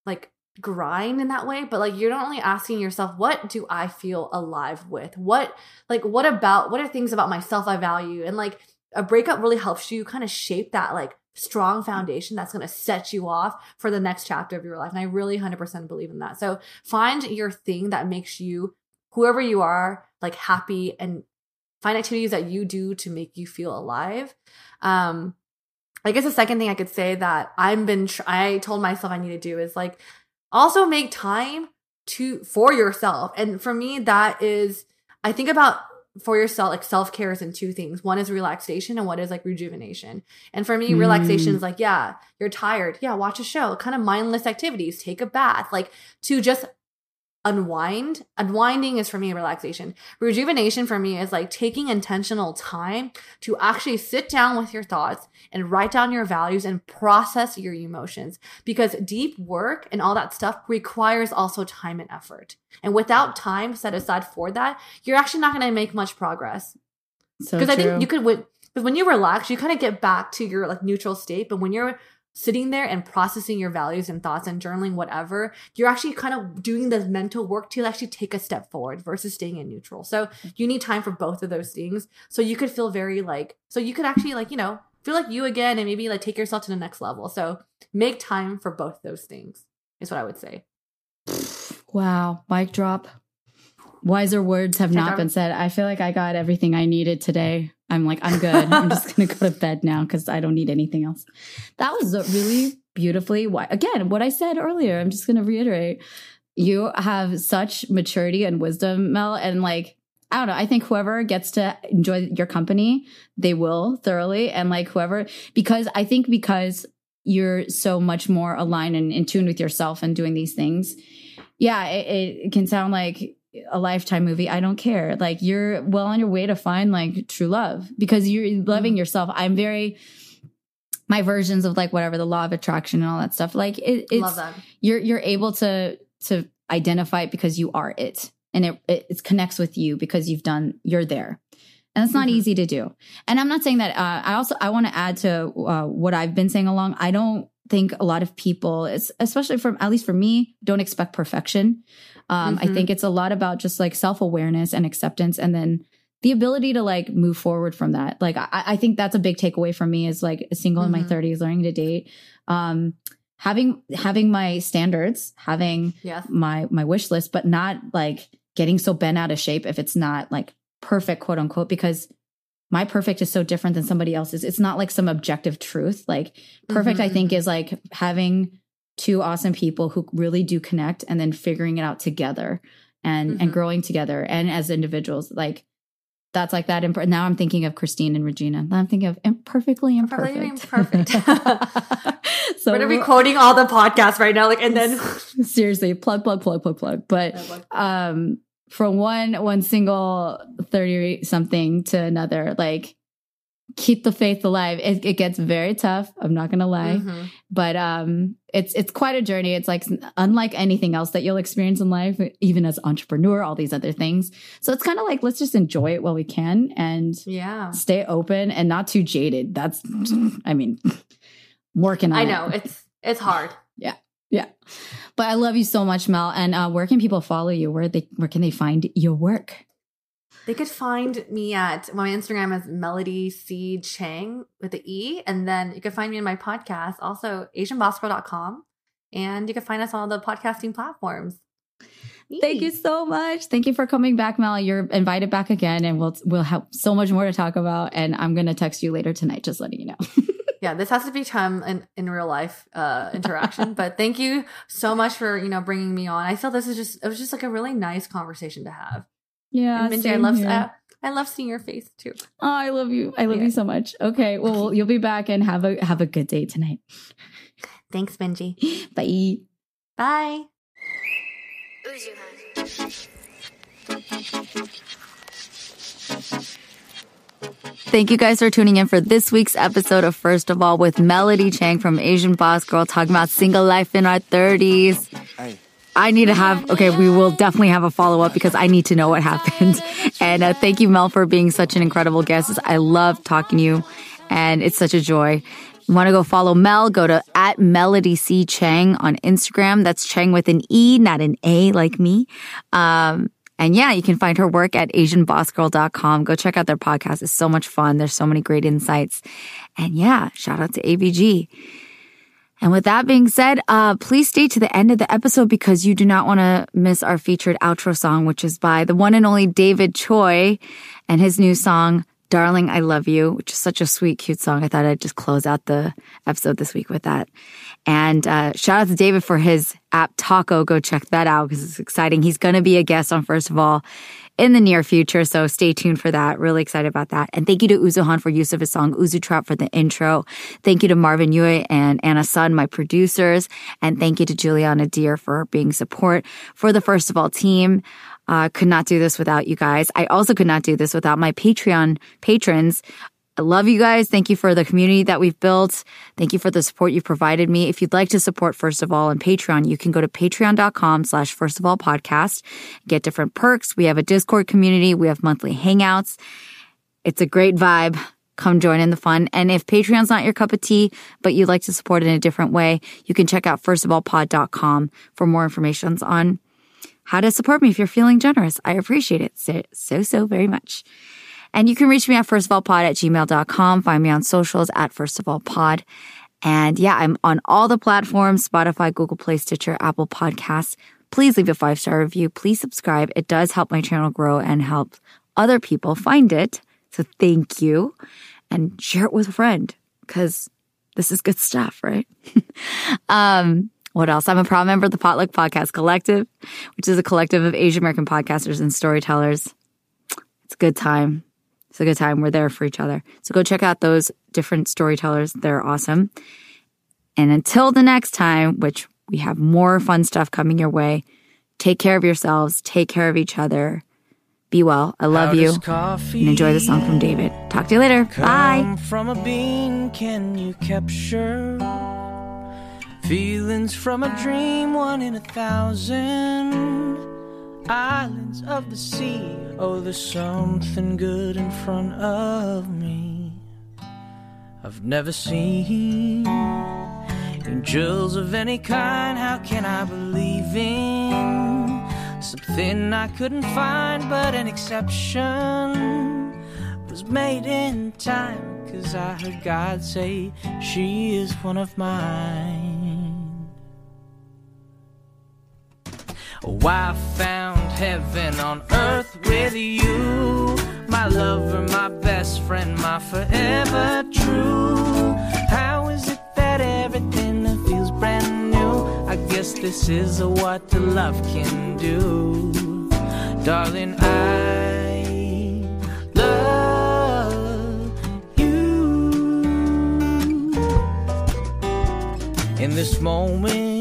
like grind in that way, but like you're not only asking yourself, what do I feel alive with? What like what about what are things about myself I value? And like a breakup really helps you kind of shape that like strong foundation that's going to set you off for the next chapter of your life. And I really 100% believe in that. So find your thing that makes you whoever you are like happy and find activities that you do to make you feel alive. Um I guess the second thing I could say that I've been tr- I told myself I need to do is like also make time to for yourself. And for me that is I think about for yourself like self-care is in two things. One is relaxation and one is like rejuvenation. And for me Mm. relaxation is like yeah, you're tired. Yeah, watch a show. Kind of mindless activities, take a bath, like to just unwind. Unwinding is for me relaxation. Rejuvenation for me is like taking intentional time to actually sit down with your thoughts and write down your values and process your emotions because deep work and all that stuff requires also time and effort. And without time set aside for that, you're actually not going to make much progress. So Because I think you could, because when you relax, you kind of get back to your like neutral state. But when you're sitting there and processing your values and thoughts and journaling whatever you're actually kind of doing the mental work to actually take a step forward versus staying in neutral so you need time for both of those things so you could feel very like so you could actually like you know feel like you again and maybe like take yourself to the next level so make time for both those things is what i would say Wow. Mic drop. Wiser words have not been said. I feel like I got everything I needed today. I'm like, I'm good. I'm just going to go to bed now because I don't need anything else. That was really beautifully, wi- again, what I said earlier. I'm just going to reiterate. You have such maturity and wisdom, Mel. And like, I don't know. I think whoever gets to enjoy your company, they will thoroughly. And like whoever, because I think because you're so much more aligned and in tune with yourself and doing these things, yeah, it, it can sound like a lifetime movie. I don't care. Like you're well on your way to find like true love because you're loving yourself. I'm very my versions of like whatever the law of attraction and all that stuff. Like it, it's you're you're able to to identify it because you are it and it it, it connects with you because you've done you're there and it's not Mhm. easy to do and i'm not saying that uh, i also i want to add to uh, what i've been saying along i don't think a lot of people it's, especially from at least for me don't expect perfection um, i Mhm. think it's a lot about just like self-awareness and acceptance and then the ability to like move forward from that like i, I think that's a big takeaway from me is like single in my Mhm. 30s learning to date um having having my standards having yes my my wish list but not like getting so bent out of shape if it's not like perfect quote unquote because my perfect is so different than somebody else's it's not like some objective truth like perfect Mhm, i think mhm. is like having two awesome people who really do connect and then figuring it out together and and Mhm. growing together and as individuals like that's like that imp- now i'm thinking of christine and regina now i'm thinking of imperfectly Perfectly imperfect imperfect. so we're gonna be quoting all the podcasts right now like and then seriously plug plug plug plug plug but um from one one single 30 something to another like keep the faith alive it, it gets very tough i'm not gonna lie Mhm. but um it's it's quite a journey it's like unlike anything else that you'll experience in life even as entrepreneur all these other things so it's kind of like let's just enjoy it while we can and yeah stay open and not too jaded that's i mean working on i it. know it's it's hard yeah. Yeah. But I love you so much, Mel. And uh, where can people follow you? Where they where can they find your work? They could find me at my Instagram is Melody C Cheng with the E. And then you can find me in my podcast, also AsianBossGirl.com. And you can find us on all the podcasting platforms. Thank you so much. Thank you for coming back, Mel. You're invited back again, and we'll we'll have so much more to talk about. And I'm gonna text you later tonight, just letting you know. Yeah, this has to become an in real life uh, interaction. but thank you so much for you know bringing me on. I feel this is just it was just like a really nice conversation to have. Yeah, and Minji, I love here. uh, I love seeing your face too. oh, I love you. I love Yeah. you so much. Okay, well, you'll be back and have a have a good day tonight. Thanks, Benji. Bye. Bye. Thank you guys for tuning in for this week's episode of First of All with Melody Cheng from Asian Boss Girl talking about single life in our 30s. I need to have, okay, we will definitely have a follow up because I need to know what happened. And uh, thank you, Mel, for being such an incredible guest. I love talking to you and it's such a joy. You want to go follow Mel? Go to at Melody C Cheng on Instagram. That's Cheng with an E, not an A like me. Um, and yeah, you can find her work at AsianBossGirl.com. Go check out their podcast. It's so much fun. There's so many great insights. And yeah, shout out to ABG. And with that being said, uh, please stay to the end of the episode because you do not want to miss our featured outro song, which is by the one and only David Choi and his new song, Darling, I Love You, which is such a sweet, cute song. I thought I'd just close out the episode this week with that. And uh, shout out to David for his app Taco. Go check that out because it's exciting. He's going to be a guest on First of All in the near future. So stay tuned for that. Really excited about that. And thank you to Uzuhan for use of his song Uzu Trap for the intro. Thank you to Marvin Yue and Anna Sun, my producers. And thank you to Juliana Deer for being support for the First of All team. Uh, could not do this without you guys. I also could not do this without my Patreon patrons. I love you guys. Thank you for the community that we've built. Thank you for the support you've provided me. If you'd like to support First of All on Patreon, you can go to patreon.com slash first of all podcast, get different perks. We have a Discord community. We have monthly hangouts. It's a great vibe. come join in the fun. And if Patreon's not your cup of tea, but you'd like to support in a different way, you can check out firstofallpod.com for more information on how to support me if you're feeling generous. I appreciate it so, so, so very much. And you can reach me at firstofallpod at gmail.com. Find me on socials at firstofallpod. And yeah, I'm on all the platforms, Spotify, Google Play, Stitcher, Apple Podcasts. Please leave a five star review. Please subscribe. It does help my channel grow and help other people find it. So thank you and share it with a friend because this is good stuff, right? um, what else? I'm a proud member of the Potluck Podcast Collective, which is a collective of Asian American podcasters and storytellers. It's a good time. It's a good time. We're there for each other. So go check out those different storytellers. They're awesome. And until the next time, which we have more fun stuff coming your way, take care of yourselves, take care of each other. Be well. I love you. And enjoy the song from David. Talk to you later. Bye. From a bean, can you capture feelings from a dream? One in a thousand islands of the sea. Oh, there's something good in front of me. I've never seen angels of any kind. How can I believe in something I couldn't find? But an exception was made in time. Cause I heard God say she is one of mine. Oh, I found heaven on earth with you. My lover, my best friend, my forever true. How is it that everything feels brand new? I guess this is what the love can do. Darling, I love you. In this moment,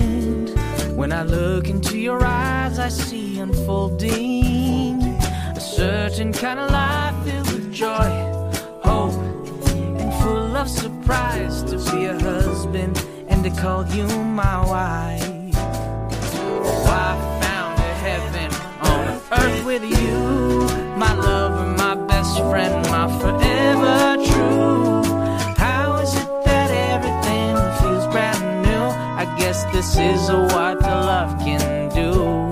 when I look into your eyes, I see unfolding a certain kind of life filled with joy, hope, and full of surprise to be a husband and to call you my wife. Oh, I found a heaven on earth with you, my lover, my best friend, my forever guess this is what love can do.